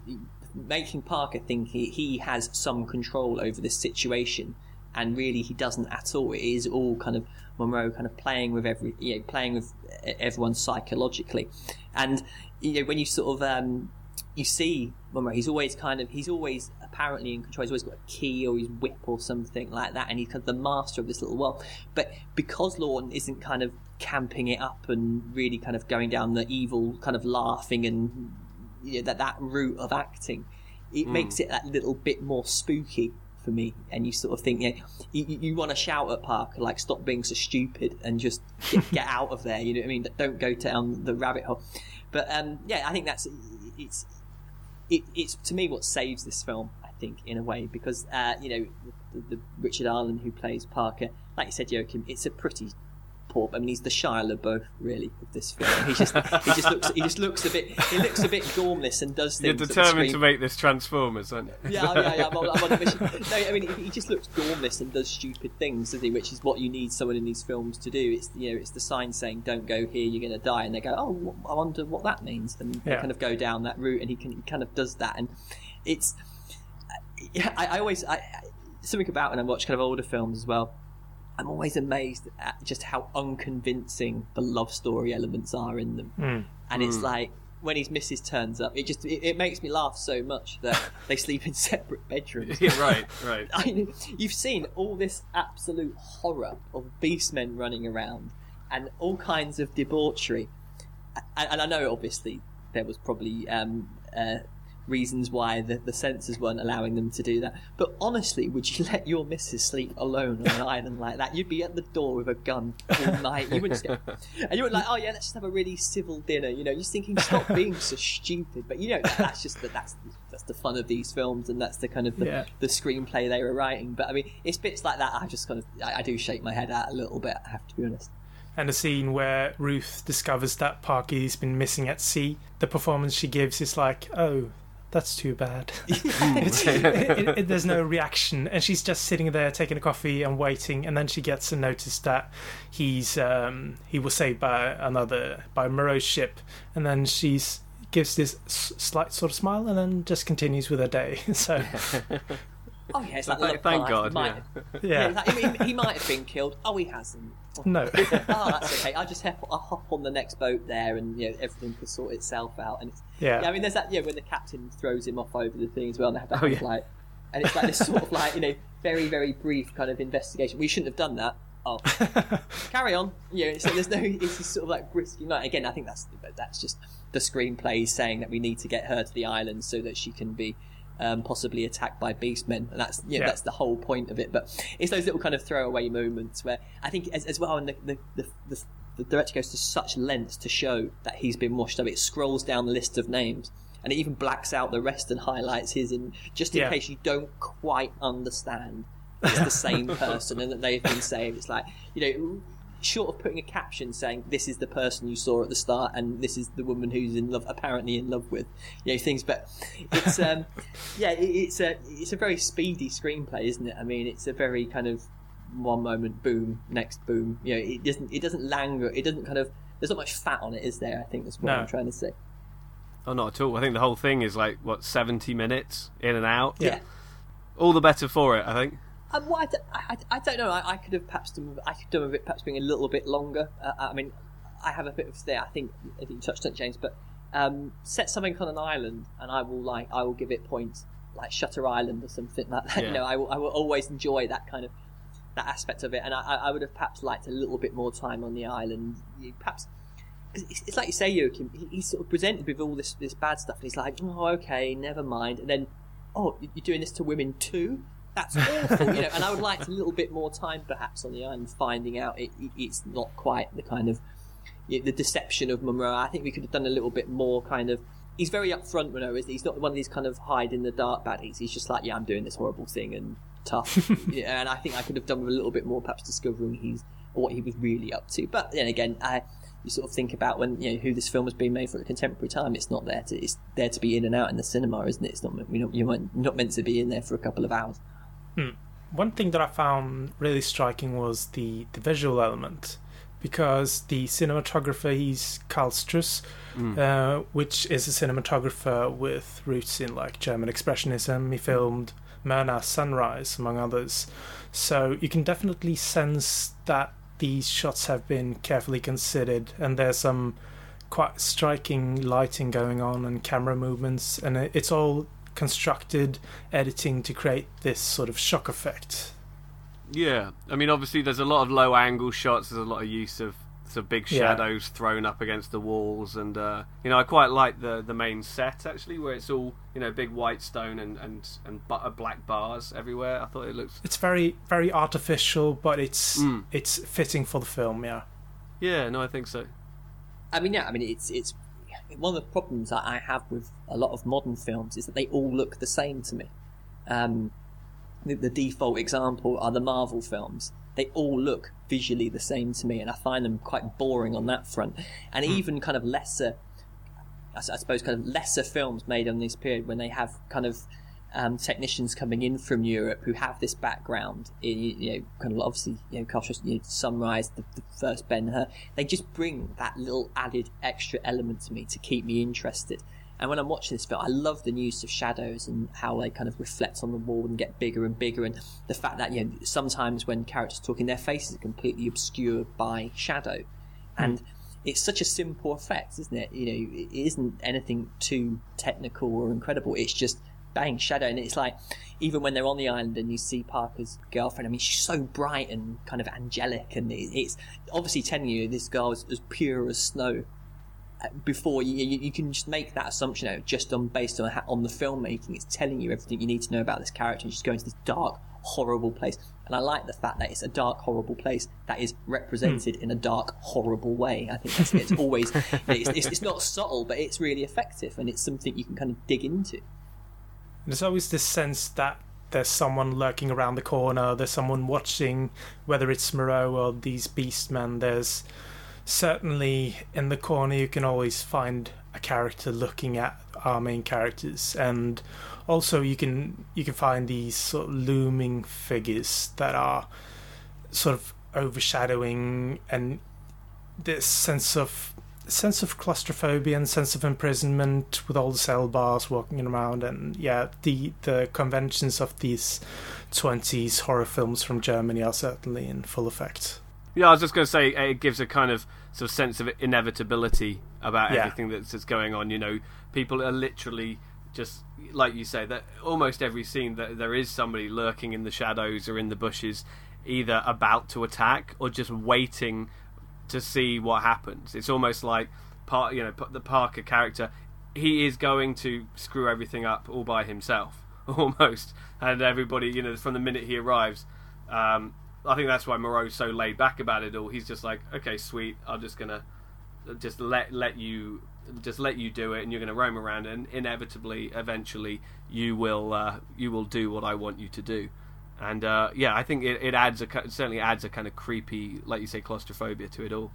making Parker think he, he has some control over this situation, and really he doesn't at all. It is all kind of Monroe kind of playing with every, you know, playing with everyone psychologically, and you know when you sort of um, you see Monroe, he's always kind of he's always apparently in control. He's always got a key or his whip or something like that, and he's kind of the master of this little world. But because Laughton isn't kind of camping it up and really kind of going down the evil kind of laughing and you know, that that route of acting, it makes it that little bit more spooky for me. And you sort of think, yeah, you, you, you want to shout at Parker like, "Stop being so stupid and just get, get out of there." You know what I mean? Don't go down the rabbit hole. But um, yeah, I think that's it's it, it's to me what saves this film. I think in a way because uh, you know the, the Richard Arlen who plays Parker, like you said, Joachim, it's a pretty I mean, he's the Shia LaBeouf really of this film. He just he just looks he just looks a bit he looks a bit gormless and does things. you're determined to make this Transformers, aren't you? Yeah, yeah, yeah. I'm on, I'm on a mission. No, I mean, he- just looks gormless and does stupid things, doesn't he? Which is what you need someone in these films to do. It's you know, it's the sign saying "Don't go here, you're going to die," and they go, "Oh, I wonder what that means," and they Yeah. kind of go down that route, and he can he kind of does that, and it's. Yeah, I, I always I, I- something about when I watch kind of older films as well. I'm always amazed at just how unconvincing the love story elements are in them, Mm. and it's like when his missus turns up, it just it, it makes me laugh so much that they sleep in separate bedrooms. Yeah, right, right. I you've seen all this absolute horror of beastmen running around and all kinds of debauchery, and, and I know obviously there was probably um, uh, reasons why the, the censors weren't allowing them to do that. But honestly, would you let your missus sleep alone on an island like that? You'd be at the door with a gun all night. You wouldn't, just go, and you were like, "Oh yeah, let's just have a really civil dinner." You know, just thinking, "Stop being so stupid." But you know, that, that's just the, that's that's the fun of these films, and that's the kind of the, Yeah. the screenplay they were writing. But I mean, it's bits like that. I just kind of I, I do shake my head at a little bit. I have to be honest. And the scene where Ruth discovers that Parky's been missing at sea, the performance she gives is like, oh, that's too bad. It- it- it- there's no reaction, and she's just sitting there taking a coffee and waiting. And then she gets a notice that he's um, he was saved by another by Moreau's ship, and then she's gives this s- slight sort of smile, and then just continues with her day. So Oh yeah, it's like Thank- thank God, He might, yeah. yeah, yeah, like, I mean, he might have been killed. Oh, he hasn't. no, oh, that's okay. I'll just hop, I'll hop on the next boat there, and you know everything can sort itself out. And it's, yeah, yeah, I mean, there's that. Yeah, when the captain throws him off over the thing as well, and they have that Oh, yeah. like, and it's like this sort of like you know very very brief kind of investigation. We shouldn't have done that. oh, carry on. Yeah, so there's no, it's just sort of like brisk. Like, again, I think that's that's just the screenplay saying that we need to get her to the island so that she can be um, possibly attacked by beastmen, and that's you know, Yeah. that's the whole point of it. But it's those little kind of throwaway moments where I think as, as well, and the the, the, the the director goes to such lengths to show that he's been washed up. It scrolls down the list of names. And it even blacks out the rest and highlights his in just in Yeah. case you don't quite understand it's the same person and that they've been saved. It's like you know, short of putting a caption saying this is the person you saw at the start and this is the woman who's in love, apparently in love with, you know, things. But it's um, yeah, it, it's a it's a very speedy screenplay, isn't it? I mean, it's a very kind of one moment boom, next boom. You know, it doesn't it doesn't languor. It doesn't kind of there's not much fat on it, is there? I think that's what No. I'm trying to say. Oh, not at all. I think the whole thing is like what seventy minutes in and out. Yeah. All the better for it, I think. Um, well, I, d- I- I- I don't know. I, I could have perhaps done. I could have done with it perhaps being a little bit longer. Uh, I mean, I have a bit of there. I think I think you touched on it, James, but um, set something on an island, and I will like I will give it points like Shutter Island or something like that. You know, I will, I will always enjoy that kind of that aspect of it, and I, I would have perhaps liked a little bit more time on the island. You, perhaps 'cause it's, it's like you say, Joachim. He's sort of presented with all this this bad stuff, and he's like, "Oh, okay, never mind." And then, "Oh, you're doing this to women too." That's awful, you know. And I would like a little bit more time, perhaps, on the island, finding out it, it, it's not quite the kind of you know, the deception of Monroe. I think we could have done a little bit more kind of. He's very upfront, Monroe. Isn't? He's not one of these kind of hide in the dark baddies. He's just like, yeah, I'm doing this horrible thing and tough. yeah, and I think I could have done with a little bit more, perhaps discovering he's what he was really up to. But then again, I, you sort of think about when you know who this film has been made for a contemporary time. It's not there to it's there to be in and out in the cinema, isn't it? It's not you're not, you're not meant to be in there for a couple of hours. One thing that I found really striking was the, the visual element, because the cinematographer he's Karl Struss, uh, which is a cinematographer with roots in like German expressionism. He filmed Murnau Sunrise, among others. So you can definitely sense that these shots have been carefully considered, and there's some quite striking lighting going on and camera movements, and it- it's all constructed editing to create this sort of shock effect. Yeah, I mean, obviously, there's a lot of low angle shots. There's a lot of use of sort of big Yeah. shadows thrown up against the walls, and uh, you know, I quite like the the main set actually, where it's all you know, big white stone and and and bu- uh, black bars everywhere. I thought it looks It's very very artificial, but it's Mm. it's fitting for the film. Yeah, yeah, no, I think so. I mean, yeah, I mean, it's it's one of the problems that I have with a lot of modern films is that they all look the same to me. Um, the, the default example are the Marvel films. They all look visually the same to me, and I find them quite boring on that front. And even kind of lesser, I suppose, kind of lesser films made on this period when they have kind of um, technicians coming in from Europe who have this background, in, you know, kind of obviously, you know, Kosher, you know, Sunrise, the, the first Ben Hur, they just bring that little added extra element to me to keep me interested. And when I'm watching this film, I love the use of shadows and how they kind of reflect on the wall and get bigger and bigger, and the fact that you know sometimes when characters talking, their faces are completely obscured by shadow, and it's such a simple effect, isn't it? You know, it isn't anything too technical or incredible. It's just bang shadow, and it's like even when they're on the island and you see Parker's girlfriend. I mean, she's so bright and kind of angelic, and it's obviously telling you this girl is as pure as snow. Uh, Before you, you, you can just make that assumption out just on based on on the filmmaking. It's telling you everything you need to know about this character. And she's going to this dark, horrible place, and I like the fact that it's a dark, horrible place that is represented in a dark, horrible way. I think that's, it's always it's, it's, it's not subtle, but it's really effective, and it's something you can kind of dig into. There's always this sense that there's someone lurking around the corner. There's someone watching, whether it's Moreau or these beastmen. There's certainly in the corner you can always find a character looking at our main characters and also you can you can find these sort of looming figures that are sort of overshadowing and this sense of sense of claustrophobia and sense of imprisonment with all the cell bars walking around and yeah the the conventions of these 20s horror films from Germany are certainly in full effect Yeah, I was just going to say uh, it gives a kind of sort of sense of inevitability about Yeah. everything that's, that's going on. You know, people are literally just like you say that almost every scene that there is somebody lurking in the shadows or in the bushes. either about to attack or just waiting to see what happens. It's almost like part, you know, the Parker character. He is going to screw everything up all by himself, almost, and everybody, you know, from the minute he arrives. Um, I think that's why Moreau's so laid back about it all. He's just like, okay, sweet, I'm just gonna just let let you just let you do it, and you're gonna roam around, and inevitably, eventually, you will uh, you will do what I want you to do. And uh, yeah, I think it, it adds a certainly adds a kind of creepy, like you say, claustrophobia to it all.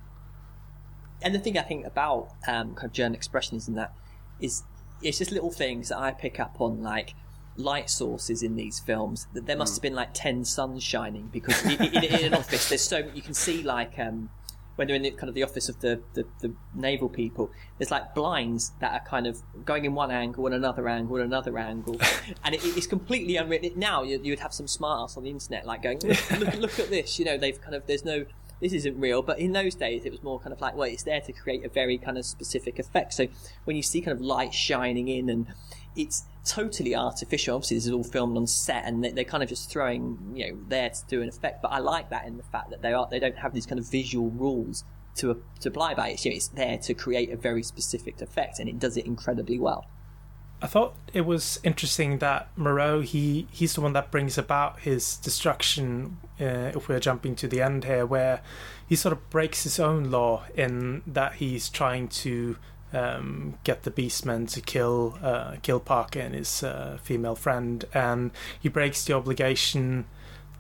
And the thing I think about um, kind of German expressionism that is it's just little things that I pick up on, like light sources in these films. That there must mm. have been like ten suns shining because in, in, in, an office there's so you can see like um, when they're in the, kind of the office of the, the, the, naval people, there's like blinds that are kind of going in one angle and another angle and another angle, and it, it's completely unwritten. Now you, you, would have some smartass on the internet like going, look, look, look at this. You know, they've kind of there's no this isn't real. But in those days, it was more kind of like, well, it's there to create a very kind of specific effect. So when you see kind of light shining in and it's totally artificial. Obviously, this is all filmed on set, and they're kind of just throwing, you know, there to do an effect. But I like that in the fact that they are they don't have these kind of visual rules to to apply by. It's, you know, it's there to create a very specific effect, and it does it incredibly well. I thought it was interesting that Moreau he he's the one that brings about his destruction. Uh, if we're jumping to the end here, where he sort of breaks his own law in that he's trying to um, get the Beastmen to kill uh, kill Parker and his uh, female friend, and he breaks the obligation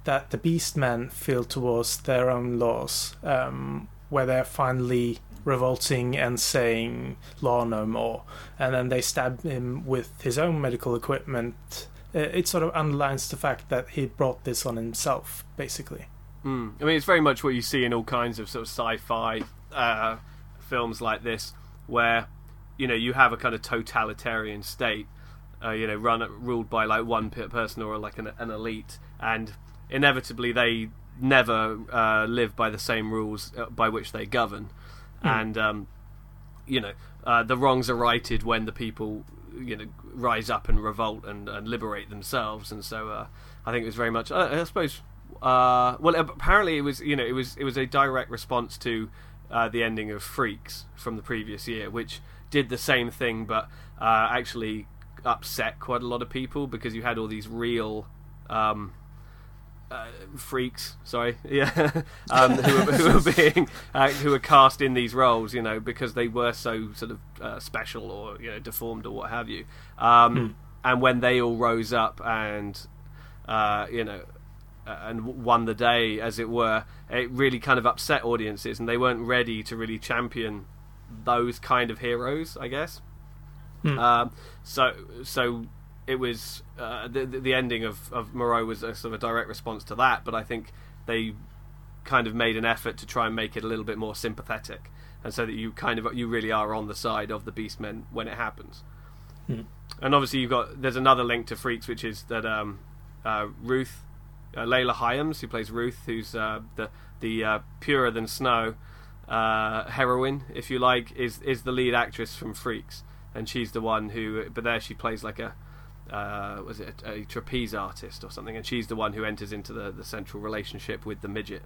that the Beastmen feel towards their own laws, um, where they're finally revolting and saying law no more, and then they stab him with his own medical equipment. Uh, it sort of underlines the fact that he brought this on himself, basically. Mm. I mean, it's very much what you see in all kinds of sort of sci-fi uh, films like this where you know you have a kind of totalitarian state, uh, you know, run ruled by like one person or like an, an elite, and inevitably they never uh, live by the same rules uh, by which they govern, mm. and um, you know uh, the wrongs are righted when the people you know rise up and revolt and, and liberate themselves, and so uh, I think it was very much I suppose. Uh, well, apparently it was you know it was it was a direct response to uh, the ending of Freaks from the previous year, which did the same thing, but uh, actually upset quite a lot of people because you had all these real um, uh, freaks. Sorry, yeah, um, who, were, who were being uh, who were cast in these roles, you know, because they were so sort of uh, special or you know deformed or what have you. Um, hmm. And when they all rose up and uh, you know and won the day, as it were, it really kind of upset audiences, and they weren't ready to really champion those kind of heroes, I guess. Hmm. Um, so, so it was uh, the the ending of of Moreau was a sort of a direct response to that, but I think they kind of made an effort to try and make it a little bit more sympathetic, and so that you kind of you really are on the side of the Beastmen when it happens. Hmm. And obviously, you've got there's another link to Freaks, which is that um, uh, Ruth uh, Leila Hyams, who plays Ruth, who's uh, the the uh, purer than snow uh, heroine, if you like, is is the lead actress from Freaks, and she's the one who. But there she plays like a. Uh, was it a, a, trapeze artist or something? And she's the one who enters into the, the central relationship with the midget,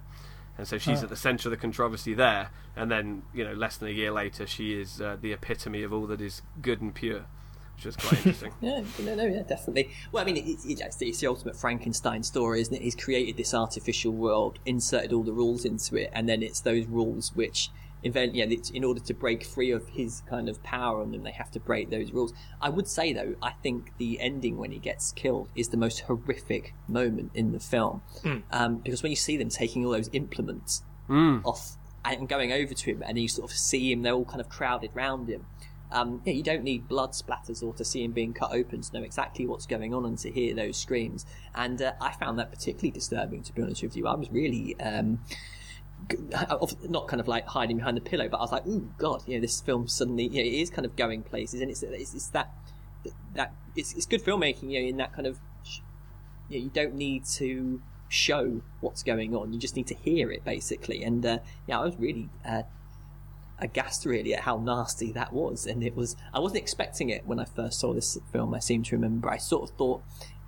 and so she's oh. at the centre of the controversy there. And then, you know, less than a year later, she is uh, the epitome of all that is good and pure which is quite interesting. yeah, no, no, yeah, definitely. Well, I mean, it's, it's, it's, the ultimate Frankenstein story, isn't it? He's created this artificial world, inserted all the rules into it, and then it's those rules which invent. Yeah, in order to break free of his kind of power on them, they have to break those rules. I would say though, I think the ending when he gets killed is the most horrific moment in the film, mm. um, because when you see them taking all those implements mm. off and going over to him, and you sort of see him, they're all kind of crowded round him um, yeah, you don't need blood splatters or to see him being cut open to know exactly what's going on and to hear those screams. And uh, I found that particularly disturbing, to be honest with you. I was really. Um, not kind of like hiding behind the pillow, but I was like, "Oh God!" You know, this film suddenly, you know, it is kind of going places, and it's it's, it's that that it's, it's good filmmaking, you know, in that kind of, you, know, you don't need to show what's going on, you just need to hear it, basically. And uh, yeah, I was really uh, aghast really at how nasty that was. And it was, I wasn't expecting it when I first saw this film. I seem to remember. I sort of thought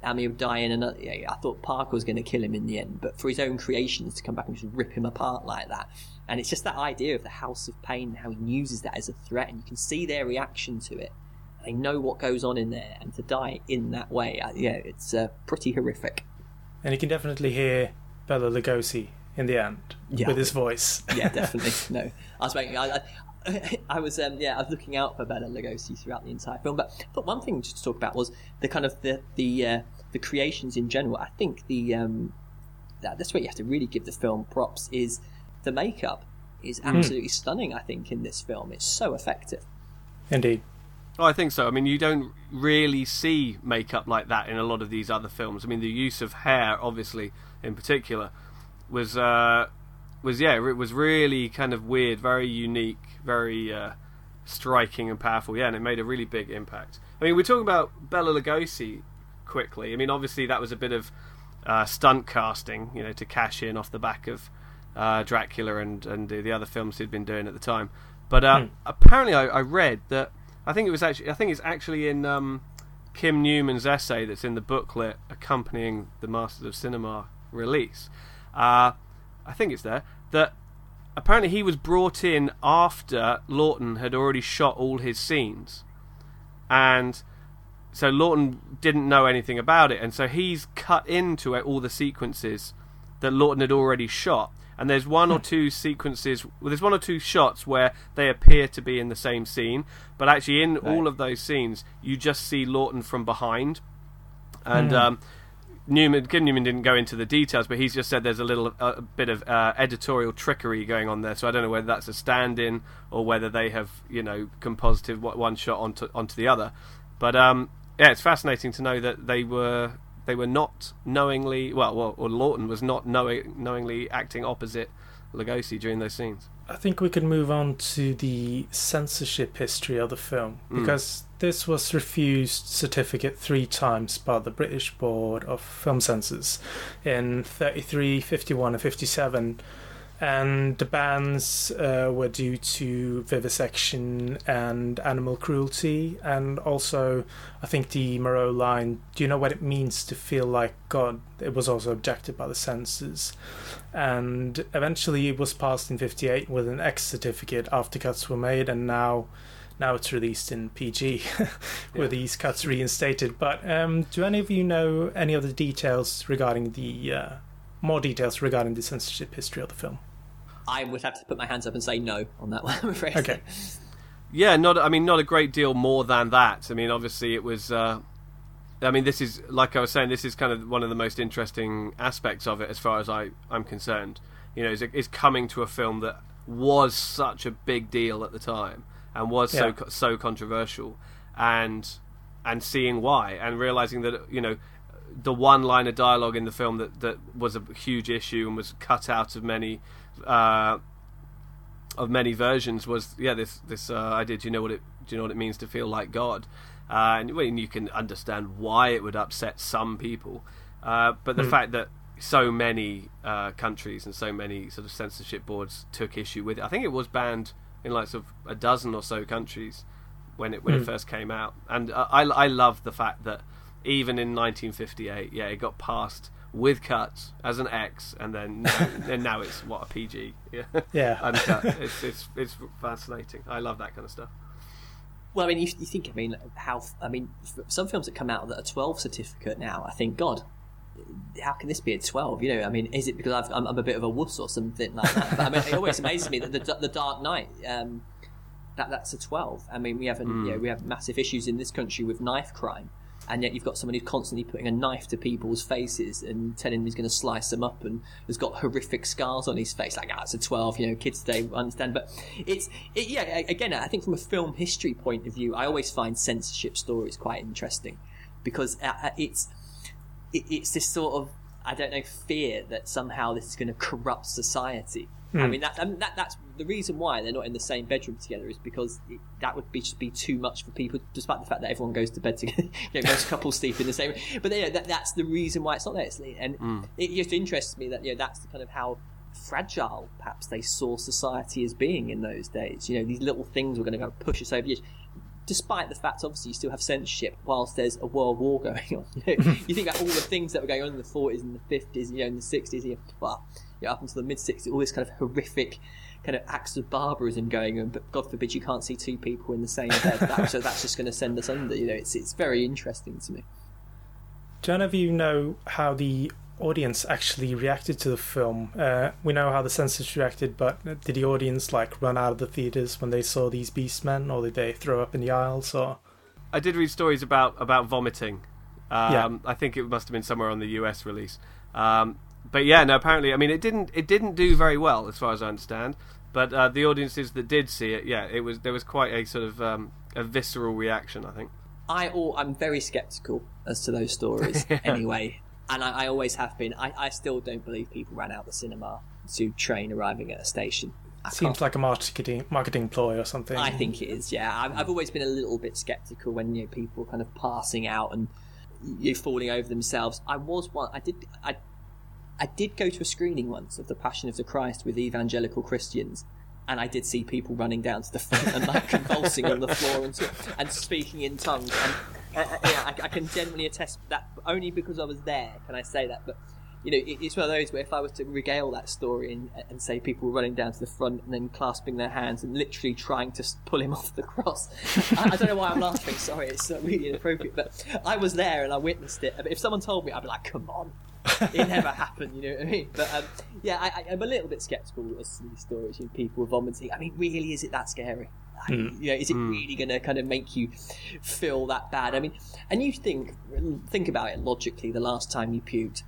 Amy would die in another. Yeah, I thought Parker was going to kill him in the end, but for his own creations to come back and just rip him apart like that. And it's just that idea of the House of Pain, and how he uses that as a threat, and you can see their reaction to it. They know what goes on in there, and to die in that way, uh, yeah, it's uh, pretty horrific. And you can definitely hear Bela Lugosi in the end Yeah. with his voice. yeah, definitely. No, I was making. I, I, I was, um, yeah, I was looking out for Bela Lugosi throughout the entire film. But, but one thing to talk about was the kind of the the uh, the creations in general. I think the um, that, that's what you have to really give the film props is the makeup is absolutely stunning. I think in this film, it's so effective. Indeed. Oh, I think so. I mean, you don't really see makeup like that in a lot of these other films. I mean, the use of hair, obviously, in particular, was uh, was yeah, it was really kind of weird, very unique, very uh, striking and powerful. Yeah, and it made a really big impact. I mean, we're talking about Bela Lugosi quickly. I mean, obviously, that was a bit of uh, stunt casting, you know, to cash in off the back of uh, Dracula and and the, the other films he'd been doing at the time. But uh, apparently, I, I read that I think it was actually I think it's actually in um, Kim Newman's essay that's in the booklet accompanying the Masters of Cinema release. I think it's there that apparently he was brought in after Laughton had already shot all his scenes, and so Laughton didn't know anything about it, and so he's cut into it, all the sequences that Laughton had already shot. And there's one or two sequences, well, there's one or two shots where they appear to be in the same scene, but actually in all of those scenes, you just see Laughton from behind. And um, Newman, Kim Newman didn't go into the details, but he's just said there's a little a bit of uh, editorial trickery going on there. So I don't know whether that's a stand-in or whether they have, you know, composited one shot onto onto the other. But um, yeah, it's fascinating to know that they were they were not knowingly well, well or Laughton was not knowing, knowingly acting opposite Lugosi during those scenes. I think we could move on to the censorship history of the film because this was refused certificate three times by the British Board of Film Censors in 33, 51, and 57. And the bans uh, were due to vivisection and animal cruelty, and also, I think the Moreau line, do you know what it means to feel like God? It was also objected by the censors and eventually it was passed in 58 with an X certificate after cuts were made and now now it's released in PG with these cuts reinstated but um, do any of you know any of the details regarding the uh, more details regarding the censorship history of the film I would have to put my hands up and say no on that one. I'm afraid. okay Yeah, not. I mean, not a great deal more than that. I mean, obviously, it was. Uh, I mean, this is like I was saying. This is kind of one of the most interesting aspects of it, as far as I I'm concerned. You know, is, is coming to a film that was such a big deal at the time and was so Yeah. co- so controversial, and and seeing why and realizing that you know the one line of dialogue in the film that that was a huge issue and was cut out of many. Uh, of many versions was yeah this this uh, idea. Do you know what it do you know what it means to feel like God? Uh, and well, you can understand why it would upset some people, uh, but the fact that so many uh, countries and so many sort of censorship boards took issue with it. I think it was banned in like sort of a dozen or so countries when it when it first came out, and uh, I I love the fact that even in 1958, yeah, it got passed with cuts as an X, and then and now it's what a PG, yeah, Yeah. uncut. It's it's it's fascinating. I love that kind of stuff. Well, I mean, you, you think, I mean, how, I mean, some films that come out that are 12 certificate now, I think, God, how can this be a 12? You know, I mean, is it because I've, I'm, I'm a bit of a wuss or something like that? But I mean, it always amazes me that the, the Dark Knight, um, that that's a 12. I mean, we have, an, you know, we have massive issues in this country with knife crime. And yet you've got someone who's constantly putting a knife to people's faces and telling them he's going to slice them up and has got horrific scars on his face. Like, ah, it's a 12, you know, kids today understand. But it's, it, yeah, again, I think from a film history point of view, I always find censorship stories quite interesting because uh, uh, it's, it, it's this sort of, I don't know, fear that somehow this is going to corrupt society. I hmm. mean, that, I mean that, that's the reason why they're not in the same bedroom together is because it, that would be just be too much for people, despite the fact that everyone goes to bed together. you know, most couples sleep in the same room. But yeah, that, that's the reason why it's not there. It's, and hmm. it just interests me that you know, that's the kind of how fragile perhaps they saw society as being in those days. You know, these little things were going to go push us over the edge. Despite the fact, obviously, you still have censorship whilst there's a world war going on. You, think about all the things that were going on in the 40s and the 50s, you know, in the 60s, you know, well, you know, up until the mid 60s, all this kind of horrific kind of acts of barbarism going on. But God forbid you can't see two people in the same bed. That, so that's just going to send us under. You know, it's it's very interesting to me. Do any of you know how the audience actually reacted to the film? Uh, we know how the censors reacted, but did the audience like run out of the theaters when they saw these beastmen, or did they throw up in the aisles? Or I did read stories about about vomiting. Um, Yeah. I think it must have been somewhere on the US release. Um, but yeah, no. Apparently, I mean, it didn't it didn't do very well as far as I understand. But uh, the audiences that did see it, yeah, it was there was quite a sort of um, a visceral reaction. I think. I all, I'm very skeptical as to those stories anyway, and I, I always have been. I, I still don't believe people ran out the cinema to train arriving at a station. I seems can't- like a marketing marketing ploy or something. I think it is. Yeah, I've, I've always been a little bit skeptical when you know people kind of passing out and you falling over themselves. I was one. I did. I I did go to a screening once of the Passion of the Christ with evangelical Christians. And I did see people running down to the front and like convulsing on the floor and, and speaking in tongues. And uh, yeah, I, I can genuinely attest that only because I was there. Can I say that? But you know, it, it's one of those where if I was to regale that story and, and say people were running down to the front and then clasping their hands and literally trying to pull him off the cross, I, I don't know why I'm laughing. Sorry, it's really inappropriate. But I was there and I witnessed it. But if someone told me, I'd be like, "Come on." it never happened, you know what I mean? But um, yeah, I, I, I'm a little bit skeptical as to these stories. You know, people vomiting. I mean, really, is it that scary? Like, hmm. You know, is it hmm. really going to kind of make you feel that bad? I mean, and you think think about it logically. The last time you puked,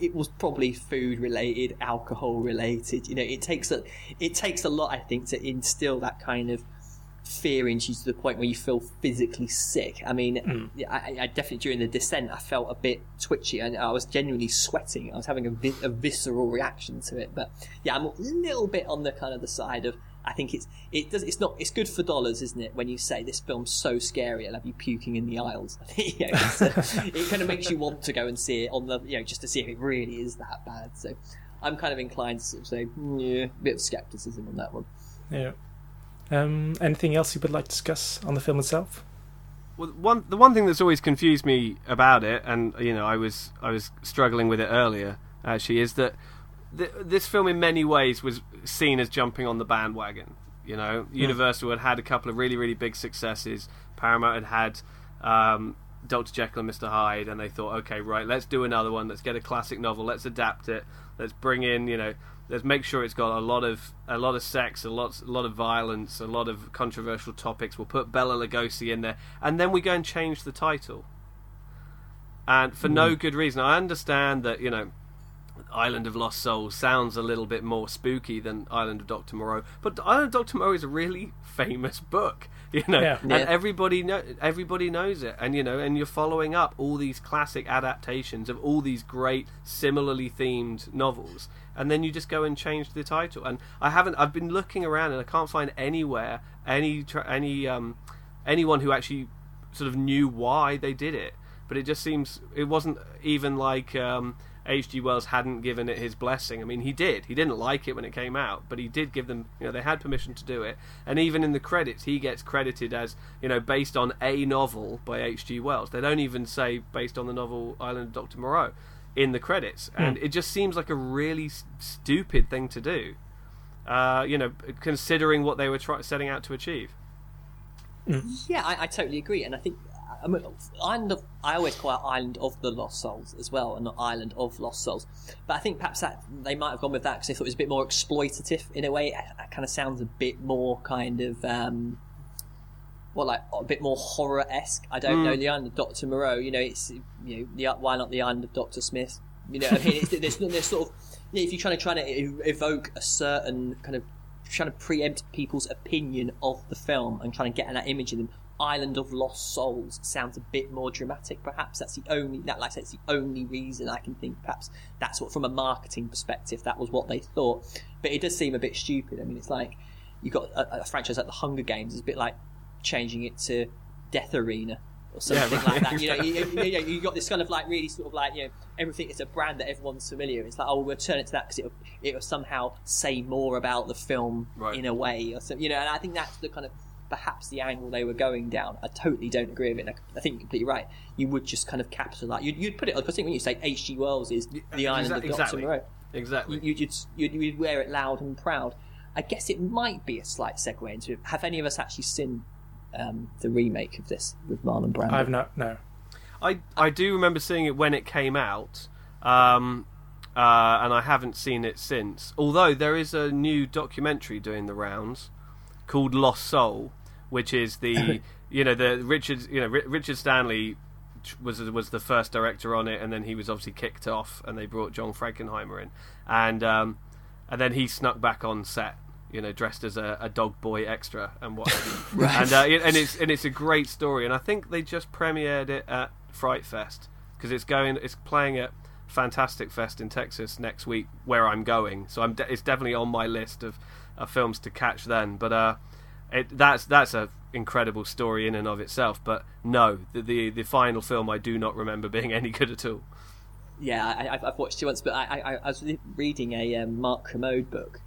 it was probably food related, alcohol related. You know, it takes a it takes a lot, I think, to instill that kind of fear into you to the point where you feel physically sick. I mean, hmm. yeah, I, I definitely during the descent, I felt a bit twitchy and I was genuinely sweating. I was having a, vi- a visceral reaction to it. But yeah, I'm a little bit on the kind of the side of. I think it's it does it's not it's good for dollars, isn't it? When you say this film's so scary, I'll have you puking in the aisles. you know, it's, uh, it kind of makes you want to go and see it on the you know just to see if it really is that bad. So I'm kind of inclined to sort of say "Mm, yeah, a bit of skepticism on that one. Yeah. Um, anything else you would like to discuss on the film itself? Well, one the one thing that's always confused me about it, and you know, I was I was struggling with it earlier. Actually, is that th- this film in many ways was seen as jumping on the bandwagon. You know, Universal had had a couple of really really big successes. Paramount had had um, Doctor Jekyll and Mister Hyde, and they thought, okay, right, let's do another one. Let's get a classic novel. Let's adapt it. Let's bring in, you know, let's make sure it's got a lot of a lot of sex, a lot a lot of violence, a lot of controversial topics. We'll put Bela Lugosi in there, and then we go and change the title. And for no good reason. I understand that you know, Island of Lost Souls sounds a little bit more spooky than Island of Doctor Moreau, but Island of Doctor Moreau is a really famous book. You know, Yeah. and Yeah. everybody know everybody knows it, and you know, and you're following up all these classic adaptations of all these great similarly themed novels, and then you just go and change the title. And I haven't. I've been looking around, and I can't find anywhere any any um anyone who actually sort of knew why they did it. But it just seems it wasn't even like um, H.G. Wells hadn't given it his blessing. I mean, he did. He didn't like it when it came out, but he did give them. You know, they had permission to do it. And even in the credits, he gets credited as you know based on a novel by H.G. Wells. They don't even say based on the novel Island of Doctor Moreau in the credits, and it just seems like a really s- stupid thing to do. Uh, you know, considering what they were try- setting out to achieve. Yeah, I, I totally agree, and I think I mean, Island of I always call it Island of the Lost Souls as well, and not Island of Lost Souls. But I think perhaps that they might have gone with that because they thought it was a bit more exploitative in a way. It, it kind of sounds a bit more kind of. Um, well, like a bit more horror esque. I don't know the island of Doctor Moreau. You know, it's you know, the, why not the island of Doctor Smith? You know, I mean, it's, there's, there's sort of you know, if you're trying to try to evoke a certain kind of trying to preempt people's opinion of the film and trying to get that image in them. Island of Lost Souls sounds a bit more dramatic. Perhaps that's the only that like it's the only reason I can think. Perhaps that's what, from a marketing perspective, that was what they thought. But it does seem a bit stupid. I mean, it's like you got a, a franchise like the Hunger Games. It's a bit like changing it to Death Arena or something Yeah, right, like that. You know, you, you, you, you got this kind of like really sort of like you know everything is a brand that everyone's familiar. with. It's like oh we'll turn it to that because it it will somehow say more about the film Right. in a way or something. You know, and I think that's the kind of perhaps the angle they were going down. I totally don't agree with it. I I think you're completely right. You would just kind of capitalise. You'd, you'd put it. I think when you say H.G. Wells is the island Exa- of Doctor exactly. Moreau Exactly. you, you'd, you'd, you'd wear it loud and proud. I guess it might be a slight segue into it. Have any of us actually seen um, the remake of this with Marlon Brando? I've not. No. I I do remember seeing it when it came out, um, uh, and I haven't seen it since. Although there is a new documentary doing the rounds called Lost Soul, which is the you know the Richard you know Ri- Richard Stanley was was the first director on it, and then he was obviously kicked off, and they brought John Frankenheimer in, and um, and then he snuck back on set. You know, dressed as a, a dog boy extra and what, have you. and uh, and it's and it's a great story, and I think they just premiered it at Fright Fest because it's going, it's playing at Fantastic Fest in Texas next week, where I'm going. So I'm, de- it's definitely on my list of, of films to catch then. But uh, it, that's that's a incredible story in and of itself. But no, the, the the final film I do not remember being any good at all. yeah, I, I've- I've watched it once, but I, I, I was reading a um, Mark Kermode book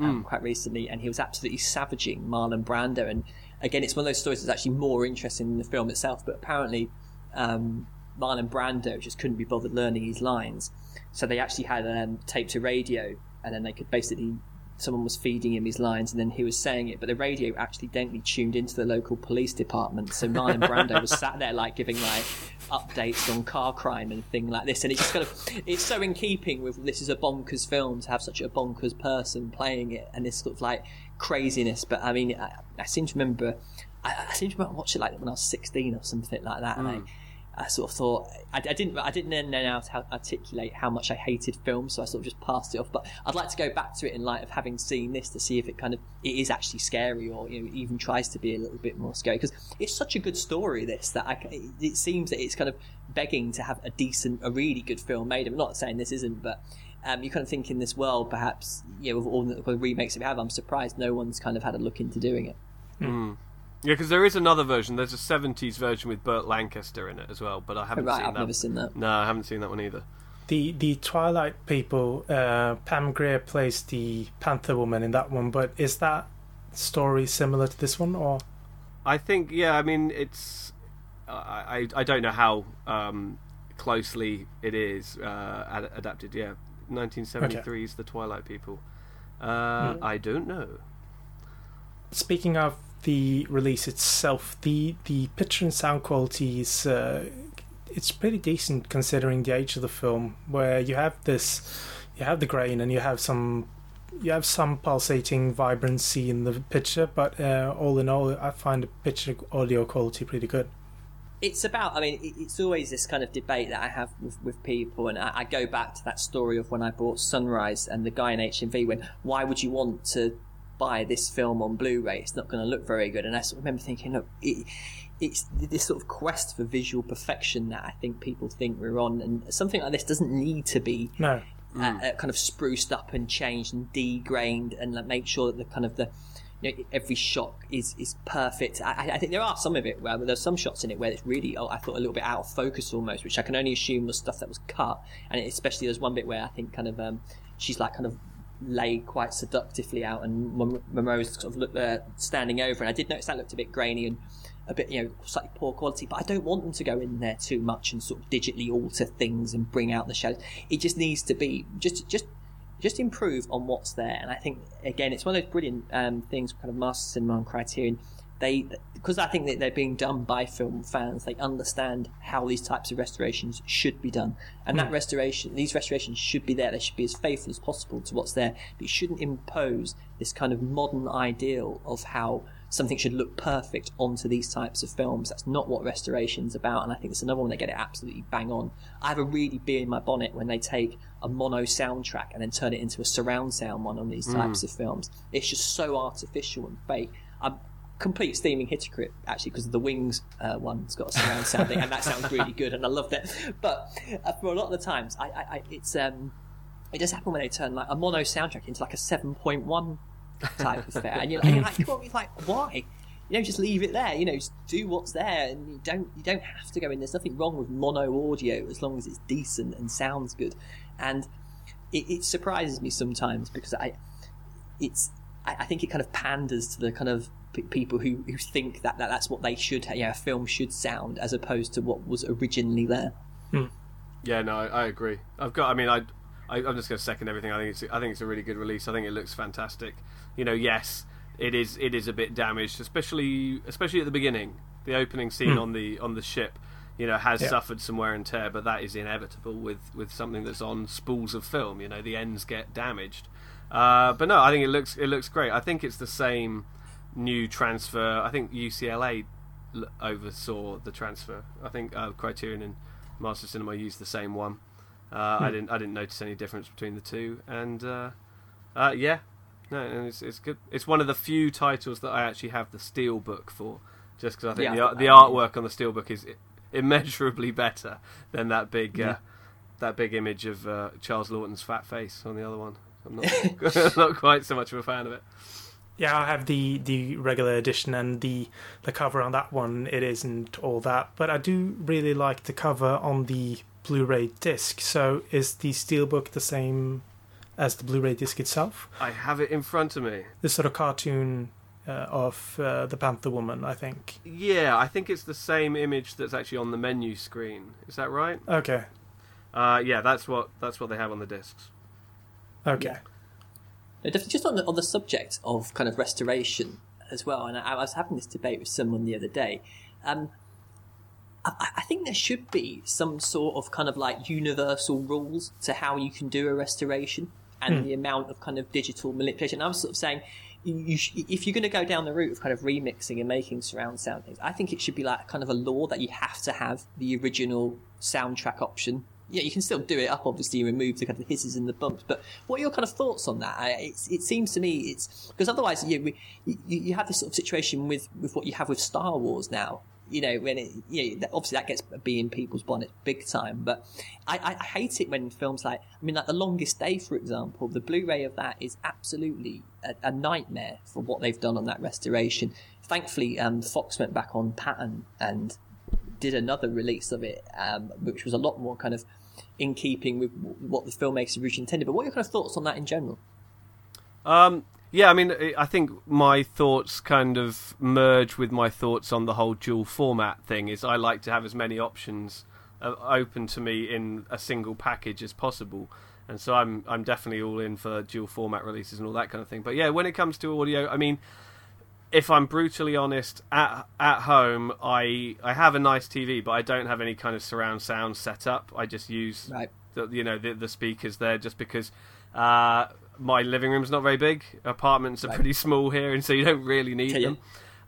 um, quite recently, and he was absolutely savaging Marlon Brando. And again, it's one of those stories that's actually more interesting than the film itself. But apparently, um, Marlon Brando just couldn't be bothered learning his lines, so they actually had um, tape to radio, and then they could basically someone was feeding him his lines, and then he was saying it, but the radio actually accidentally tuned into the local police department. So Marlon Brando was sat there like giving like updates on car crime and thing like this, and it's just kind of it's so in keeping with this is a bonkers film to have such a bonkers person playing it, and this sort of like craziness. But I mean, I, I seem to remember. I, I seem to remember watching it like when I was sixteen or something like that, and I, mm. I sort of thought I, I didn't I didn't know how to articulate how much I hated film, so I sort of just passed it off. But I'd like to go back to it in light of having seen this to see if it kind of it is actually scary or you know even tries to be a little bit more scary because it's such a good story. This that I, it, seems that it's kind of begging to have a decent, a really good film made. I'm not saying this isn't, but. Um, you kind of think in this world, perhaps, you know, with all the remakes that we have, I'm surprised no one's kind of had a look into doing it. Yeah, because there is another version. There's a '70s version with Burt Lancaster in it as well, but I haven't Right, seen I've that. never seen that. No, I haven't seen that one either. The the Twilight people, uh, Pam Grier plays the Panther Woman in that one, but is that story similar to this one, or I think, yeah. I mean, it's. I I, I don't know how um, closely it is uh, ad- adapted. Yeah, 1973 is the Twilight people. Uh, I don't know. speaking of the release itself, the the picture and sound quality is uh, it's pretty decent considering the age of the film, where you have this, you have the grain and you have some. You have some pulsating vibrancy in the picture, but uh, all in all, I find the picture audio quality pretty good. it's about i mean it's always this kind of debate that i have with, with people and I, I go back to that story of when i bought sunrise and the guy in hmv went why would you want to buy this film on blu-ray it's not going to look very good and i sort of remember thinking look it, it's this sort of quest for visual perfection that i think people think we're on and something like this doesn't need to be No, uh, uh, kind of spruced up and changed and degrained and like, make sure that the kind of the you know, every shot is is perfect. I, I- I think there are some of it where there's some shots in it where it's really oh, I thought a little bit out of focus almost, which I can only assume was stuff that was cut. And it, especially there's one bit where I think kind of um, she's like kind of laid quite seductively out, and Mon- Moreau's sort of look, uh, standing over. And I did notice that looked a bit grainy and a bit, you know, slightly poor quality. But I don't want them to go in there too much and sort of digitally alter things and bring out the shadows. It just needs to be just just just improve on what's there. And I think again, it's one of those brilliant um, things, kind of Master Cinema and Criterion. They because I think that they're being done by film fans. They understand how these types of restorations should be done, and that hmm. restoration, these restorations should be there. They should be as faithful as possible to what's there. But you shouldn't impose this kind of modern ideal of how something should look perfect onto these types of films. That's not what restoration's about, and I think it's another one they get it absolutely bang on. I have a really bee in my bonnet when they take a mono soundtrack and then turn it into a surround sound one on these hmm. types of films. It's just so artificial and fake. I'm complete steaming hypocrite actually because the Wings uh, one's got a surround sound thing, and that sounds really good, and I loved it. But uh, for a lot of the times, I, I, I it's um, it does happen when they turn like a mono soundtrack into like a seven point one type of thing, and you're, and you're like, well, you're like, why? You know, just leave it there. You know, just do what's there, and you don't you don't have to go in. There's nothing wrong with mono audio as long as it's decent and sounds good. And it, it surprises me sometimes because I it's I, I think it kind of panders to the kind of p- people who, who think that, that that's what they should yeah a film should sound as opposed to what was originally there. Yeah, no, I, I agree. I've got. I mean, I, I I'm just going to second everything. I think it's I think it's a really good release. I think it looks fantastic. You know, yes, it is it is a bit damaged, especially especially at the beginning. The opening scene on the on the ship, you know, has Yeah. suffered some wear and tear, but that is inevitable with with something that's on spools of film. You know, the ends get damaged. Uh, but no, I think it looks it looks great. I think it's the same new transfer. I think UCLA oversaw the transfer. I think uh, Criterion and Master Cinema used the same one. Uh, I didn't I didn't notice any difference between the two, and uh, uh, yeah, no, and it's it's good. It's one of the few titles that I actually have the steel book for, just because I think Yeah, the the artwork on the steel book is immeasurably better than that big uh, Yeah. that big image of uh, Charles Laughton's fat face on the other one. I'm not not quite so much of a fan of it. Yeah, I have the the regular edition and the the cover on that one. It isn't all that, but I do really like the cover on the Blu-ray disc. So is the steelbook the same as the Blu-ray disc itself? I have it in front of me. This sort of cartoon uh, of uh, the Panther Woman, I think. Yeah, I think it's the same image that's actually on the menu screen. Is that right? Okay, Uh, yeah, that's what that's what they have on the discs. okay. Yeah. Definitely Just on the, on the subject of kind of restoration as well, and I, I was having this debate with someone the other day. Um, I, I think there should be some sort of kind of like universal rules to how you can do a restoration and the amount of kind of digital manipulation. I was sort of saying, you sh- if you're going to go down the route of kind of remixing and making surround sound things, I think it should be like kind of a law that you have to have the original soundtrack option. Yeah, you can still do it up, obviously, remove the kind of hisses and the bumps. But what are your kind of thoughts on that? It seems to me it's because otherwise, you, you you have this sort of situation with with what you have with Star Wars now. You know, when it, you know, obviously that gets a bee in people's bonnets big time. But I, I, hate it when films like, I mean, like The Longest Day, for example, the Blu-ray of that is absolutely a, a nightmare for what they've done on that restoration. Thankfully, um, Fox went back on Patton and did another release of it, um, which was a lot more kind of in keeping with what the filmmakers originally intended. But what are your kind of thoughts on that in general? Um, yeah, I mean, I- think my thoughts kind of merge with my thoughts on the whole dual format thing. Is I like to have as many options uh, open to me in a single package as possible, and so I'm I'm definitely all in for dual format releases and all that kind of thing. But yeah, when it comes to audio, I mean, if I'm brutally honest, at at home I I have a nice TV, but I don't have any kind of surround sound set up. I just use Right. the, you know the, the speakers there just because uh, my living room's not very big. Apartments are Right. pretty small here, and so you don't really need them.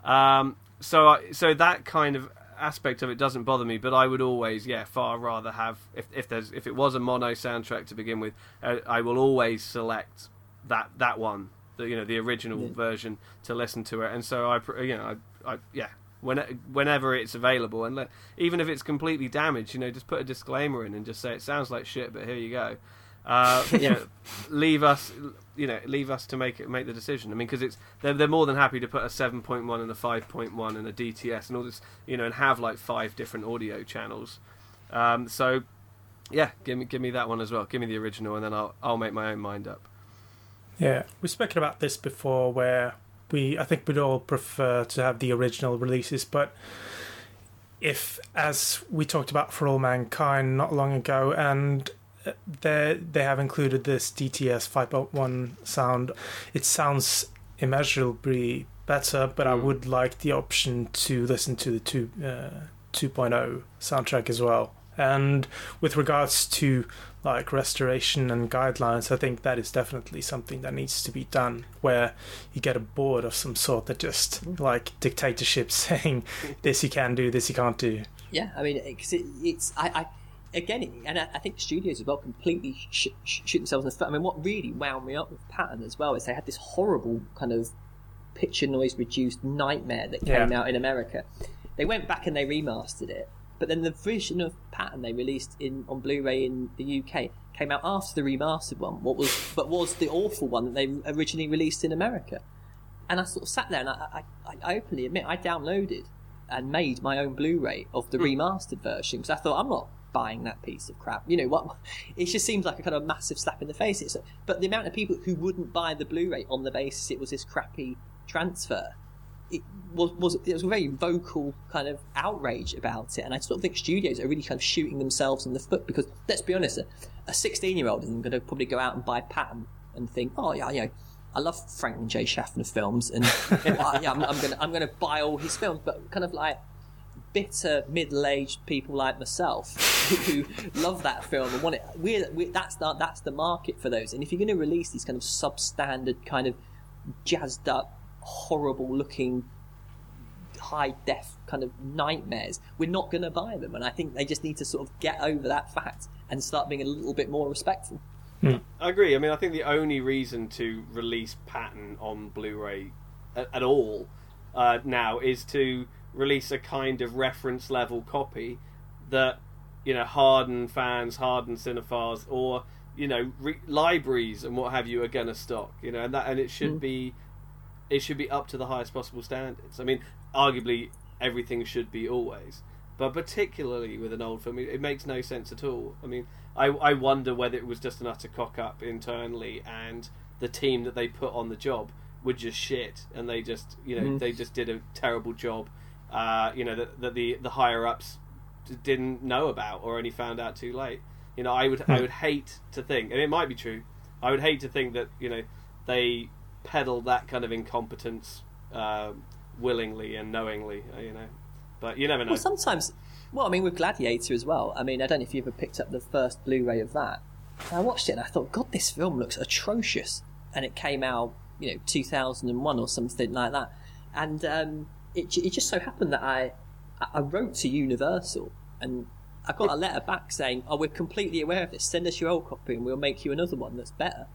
Um, so I, so that kind of aspect of it doesn't bother me. But I would always, yeah, far rather have if if there's if it was a mono soundtrack to begin with, uh, I will always select that that one, the you know the original Yeah. version to listen to it. And so I you know I, I yeah. When, whenever it's available, and let, even if it's completely damaged, you know, just put a disclaimer in and just say it sounds like shit, but here you go. Uh, you know, leave us, you know, leave us to make it make the decision. I mean, because it's they're they're more than happy to put a seven point one and a five point one and a DTS and all this, you know, and have like five different audio channels. Um, so, yeah, give me give me that one as well. Give me the original, and then I'll I'll make my own mind up. Yeah, we've spoken about this before, where we I think we'd all prefer to have the original releases, but if, as we talked about for All Mankind not long ago, and uh, they they have included this DTS 5.1 sound, it sounds immeasurably better. But I Mm. would like the option to listen to the two uh, 2.0 soundtrack as well. And with regards to like restoration and guidelines, I think that is definitely something that needs to be done. Where you get a board of some sort that just mm. like dictatorship saying this you can do, this you can't do. Yeah, I mean, because it, it's I, I again, and I, I think studios as well completely sh- sh- shoot themselves in the foot. I mean, what really wound me up with Patton as well is they had this horrible kind of picture noise reduced nightmare that came Yeah. out in America. They went back and they remastered it, but then the version of Patton they released in on Blu-ray in the UK came out after the remastered one. What was but was the awful one that they originally released in America. And I sort of sat there and I, I, I openly admit I downloaded and made my own Blu-ray of the hmm. remastered version because I thought I'm not buying that piece of crap. You know what? It just seems like a kind of massive slap in the face. It's, but the amount of people who wouldn't buy the Blu-ray on the basis it was this crappy transfer, it was was it was a very vocal kind of outrage about it. And I sort of think studios are really kind of shooting themselves in the foot because let's be honest, a 16 year old isn't going to probably go out and buy Patton and think, oh yeah, you know. I love Franklin J. Schaffner films, and uh, yeah, I'm, I'm gonna I'm gonna buy all his films. But kind of like bitter middle-aged people like myself who love that film and want it. We're, we're, that's the that's the market for those. And if you're going to release these kind of substandard, kind of jazzed up, horrible-looking, high def kind of nightmares, we're not going to buy them. And I think they just need to sort of get over that fact and start being a little bit more respectful. I agree. I mean, I think the only reason to release Patton on Blu-ray at, at all uh, now is to release a kind of reference level copy that you know hardened fans, hardened cinephiles, or you know re- libraries and what have you are going to stock. You know, and that and it should Mm. be it should be up to the highest possible standards. I mean, arguably everything should be always, but particularly with an old film, it, it makes no sense at all. I mean, I I wonder whether it was just an utter cock up internally and the team that they put on the job were just shit and they just you know Mm. they just did a terrible job. Uh, you know that, that the the higher ups didn't know about or only found out too late. You know, I would I would hate to think, and it might be true. I would hate to think that you know they peddle that kind of incompetence uh, willingly and knowingly. uh, You know, but you never know. Well, sometimes, well, I mean, with Gladiator as well. I mean, I don't know if you ever picked up the first Blu-ray of that. I watched it and I thought, God, this film looks atrocious. And it came out, you know, 2001 or something like that. And um, it, it just so happened that I, I wrote to Universal and I got a letter back saying, "Oh, we're completely aware of this. Send us your old copy, and we'll make you another one that's better."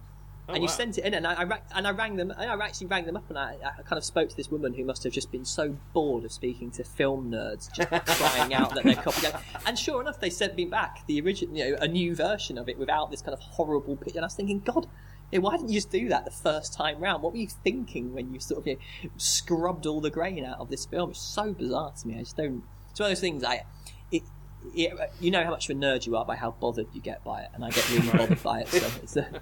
Oh, and you wow. sent it in, and I, I and I rang them. I actually rang them up, and I, I kind of spoke to this woman who must have just been so bored of speaking to film nerds, just crying out that they're copy. And sure enough, they sent me back the original, you know, a new version of it without this kind of horrible picture. And I was thinking, God, you know, why didn't you just do that the first time round? What were you thinking when you sort of you know, scrubbed all the grain out of this film? It's so bizarre to me. I just don't. It's one of those things. I, it, it, you know how much of a nerd you are by how bothered you get by it, and I get really bothered by it. So it's a,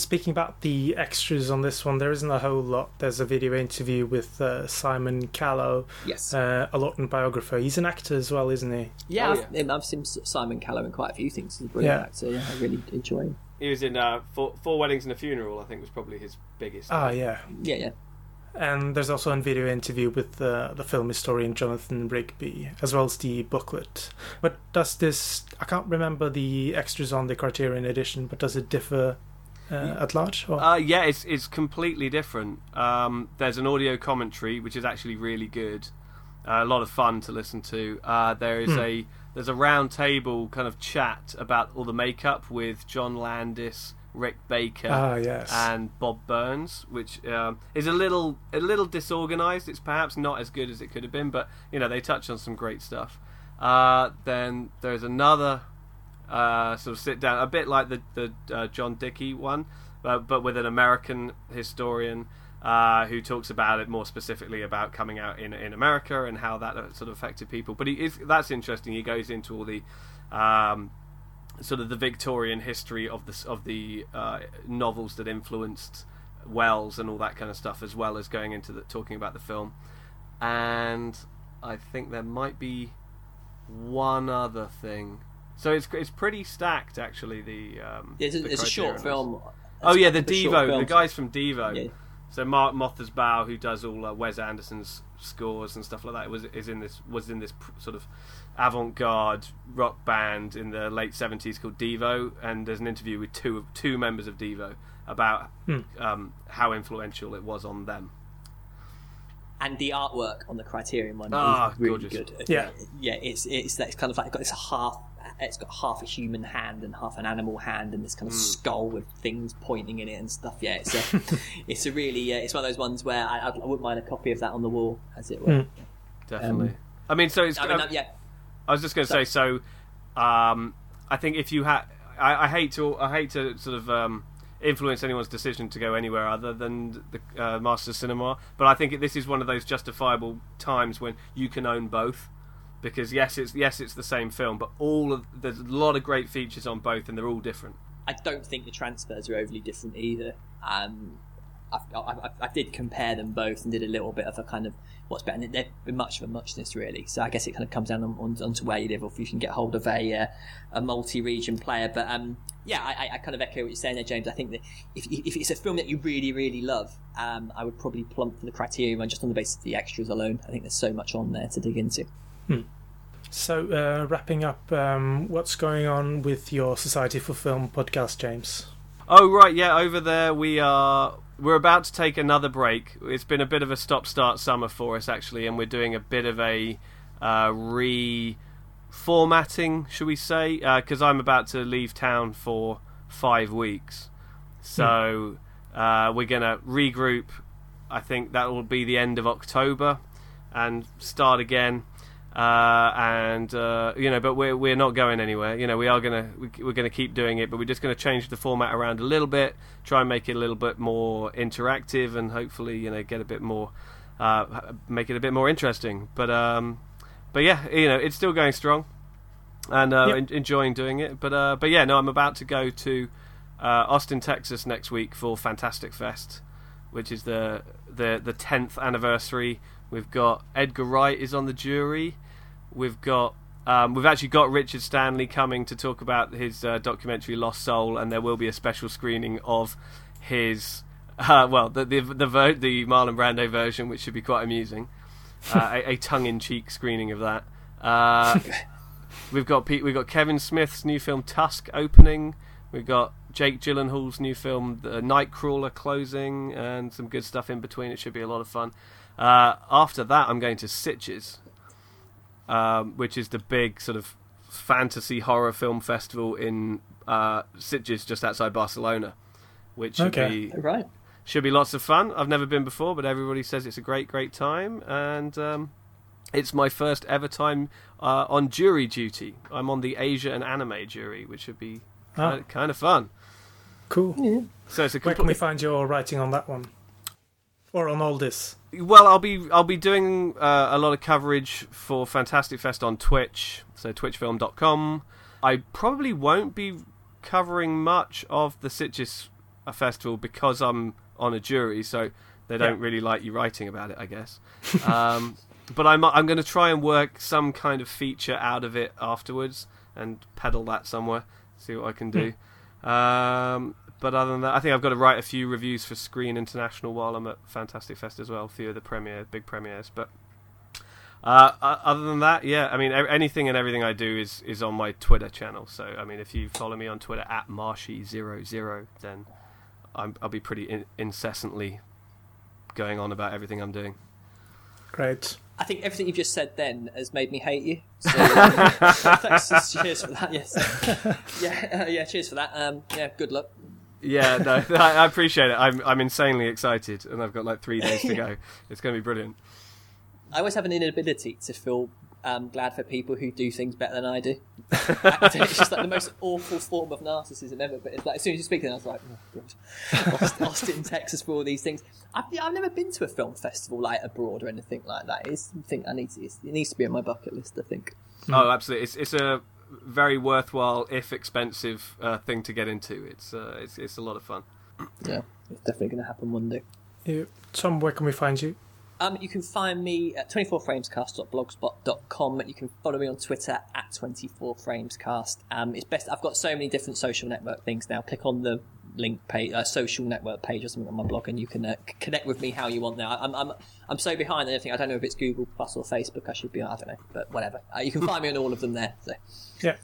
Speaking about the extras on this one, there isn't a whole lot. There's a video interview with uh, Simon Callow, yes. uh, a Laughton biographer. He's an actor as well, isn't he? Yeah, Oh, I've. I've seen Simon Callow in quite a few things. He's a brilliant Yeah. actor. Yeah, I really enjoy him. He was in uh, four, four Weddings and a Funeral. I think was probably his biggest. Ah, yeah. Yeah, yeah. And there's also a video interview with uh, the film historian Jonathan Rigby, as well as the booklet. But does this? I can't remember the extras on the Criterion edition, but does it differ uh, at large? Or? Uh, yeah, it's it's completely different. Um, there's an audio commentary which is actually really good, uh, a lot of fun to listen to. Uh, there is a there's a round table kind of chat about all the makeup with John Landis, Rick Baker, Ah, yes. and Bob Burns, which um, is a little a little disorganized. It's perhaps not as good as it could have been, but you know they touch on some great stuff. Uh, then there's another uh, sort of sit down, a bit like the the uh, John Rigby one, uh, but with an American historian uh, who talks about it more specifically about coming out in in America and how that uh, sort of affected people. But he is that's interesting. He goes into all the um, sort of the Victorian history of the of the uh, novels that influenced Wells and all that kind of stuff, as well as going into the, talking about the film. And I think there might be one other thing. So it's it's pretty stacked actually. The um, It's a, the it's a short Criterion film. Oh yeah, the It's a short Devo, the guys from Devo. Yeah. So Mark Mothersbaugh, who does all uh, Wes Anderson's scores and stuff like that, was is in this was in this pr- sort of avant-garde rock band in the late seventies called Devo, and there's an interview with two two members of Devo about Hmm. um, how influential it was on them. and the artwork on the Criterion one Ah, is really gorgeous. good. Yeah. yeah. It's it's it's kind of like got this half. It's got half a human hand and half an animal hand, and this kind of Hmm. skull with things pointing in it and stuff. Yeah, it's a it's a really uh, it's one of those ones where I, I wouldn't mind a copy of that on the wall, as it were. Definitely. I mean, so it's. I mean, uh, yeah, I was just going to say, so um, I think if you had, I, I hate to, I hate to sort of um, influence anyone's decision to go anywhere other than the uh, Master Cinema. But I think this is one of those justifiable times when you can own both. Because yes, it's yes, it's the same film, but all of there's a lot of great features on both, and they're all different. I don't think the transfers are overly different either. Um, I, I, I, did compare them both and did a little bit of a kind of what's better. They've been much of a muchness, really. So I guess it kind of comes down on, on, onto where you live, or if you can get hold of a uh, a multi-region player. But um, yeah, I, I, kind of echo what you're saying there, James. I think that if, if it's a film that you really, really love, um, I would probably plump for the Criterion just on the basis of the extras alone. I think there's so much on there to dig into. Hmm. So, uh, wrapping up, um, what's going on with your Society for Film podcast, James? Oh right, yeah, over there we are. We're about to take another break. It's been a bit of a stop-start summer for us actually, and we're doing a bit of a uh, re-formatting, should we say? Because uh, I'm about to leave town for five weeks, so hmm. uh, we're gonna regroup. I think that will be the end of October, and start again uh, and uh, you know, but we're we're not going anywhere. You know, we are gonna we, are gonna keep doing it, but we're just gonna change the format around a little bit, try and make it a little bit more interactive, and hopefully, you know, get a bit more, uh, make it a bit more interesting. But um, but yeah, you know, it's still going strong, and uh, yep. enjoying doing it. But uh, but yeah, no, I'm about to go to uh, Austin, Texas next week for Fantastic Fest, which is the the the tenth anniversary We've got Edgar Wright is on the jury. We've got um, we've actually got Richard Stanley coming to talk about his uh, documentary Lost Soul, and there will be a special screening of his uh, well the the the, ver- the, Marlon Brando version, which should be quite amusing. Uh, a, a tongue-in-cheek screening of that. Uh, we've got Pete, we've got Kevin Smith's new film Tusk opening. We've got Jake Gyllenhaal's new film The Nightcrawler closing, and some good stuff in between. It should be a lot of fun. Uh, after that, I'm going to Sitges, um, which is the big sort of fantasy horror film festival in uh, Sitges, just outside Barcelona, which should okay. be right. Should be lots of fun. I've never been before, but everybody says it's a great, great time, and um, it's my first ever time uh, on jury duty. I'm on the Asia and Anime jury, which should be kind, oh. of, kind of fun. Cool. Yeah. So it's a compl- Where can we find your writing on that one? or on all this? Well, I'll be I'll be doing uh, a lot of coverage for Fantastic Fest on Twitch, so twitchfilm.com. I probably won't be covering much of the Sitges Festival because I'm on a jury, so they don't yeah. really like you writing about it, I guess. um, but I'm I'm going to try and work some kind of feature out of it afterwards and pedal that somewhere. See what I can do. Hmm. Um, but other than that, I think I've got to write a few reviews for Screen International while I'm at Fantastic Fest as well. A few of the premiere, big premieres. But uh, other than that, yeah, I mean, anything and everything I do is, is on my Twitter channel. So, I mean, if you follow me on Twitter at Marshy00, then i will be pretty in- incessantly going on about everything I'm doing. Great. I think everything you've just said then has made me hate you. So, thanks, cheers for that. Yes, yeah, uh, yeah. Cheers for that. Um, yeah, good luck. Yeah, no, I, appreciate it. I'm I'm insanely excited, and I've got like three days to go. It's going to be brilliant. I always have an inability to feel um, glad for people who do things better than I do. It's just like the most awful form of narcissism ever. But it's like as soon as you speak, then I was like, oh, Austin, Austin, Texas, for all these things. I've, I've never been to a film festival like abroad or anything like that. It's something I need to. It needs to be on my bucket list. I think. Oh, absolutely! It's it's a very worthwhile, if expensive, uh, thing to get into. It's uh, it's it's a lot of fun. Yeah, it's definitely going to happen one day. Yeah. Tom, where can we find you? Um, you can find me at 24framescast.blogspot.com. You can follow me on Twitter at 24framescast. Um, it's best. I've got so many different social network things now. Click on the link page, uh, social network page or something on my blog, and you can uh, connect with me how you want. Now, I'm I'm I'm so behind on everything. I don't know if it's Google Plus or Facebook. I should be. I don't know, but whatever. Uh, you can find me on all of them there. So. Yeah.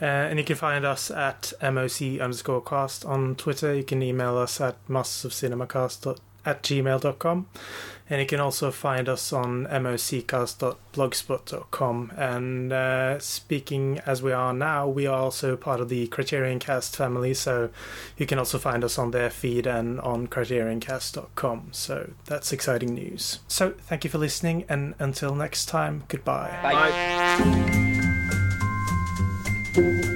Uh, and you can find us at moc underscore cast on Twitter. You can email us at mastersofcinemacast at gmail.com. And you can also find us on moccast.blogspot.com. And uh, speaking as we are now, we are also part of the Criterion Cast family, so you can also find us on their feed and on criterioncast.com. So that's exciting news. So thank you for listening, and until next time, goodbye. Bye. Bye.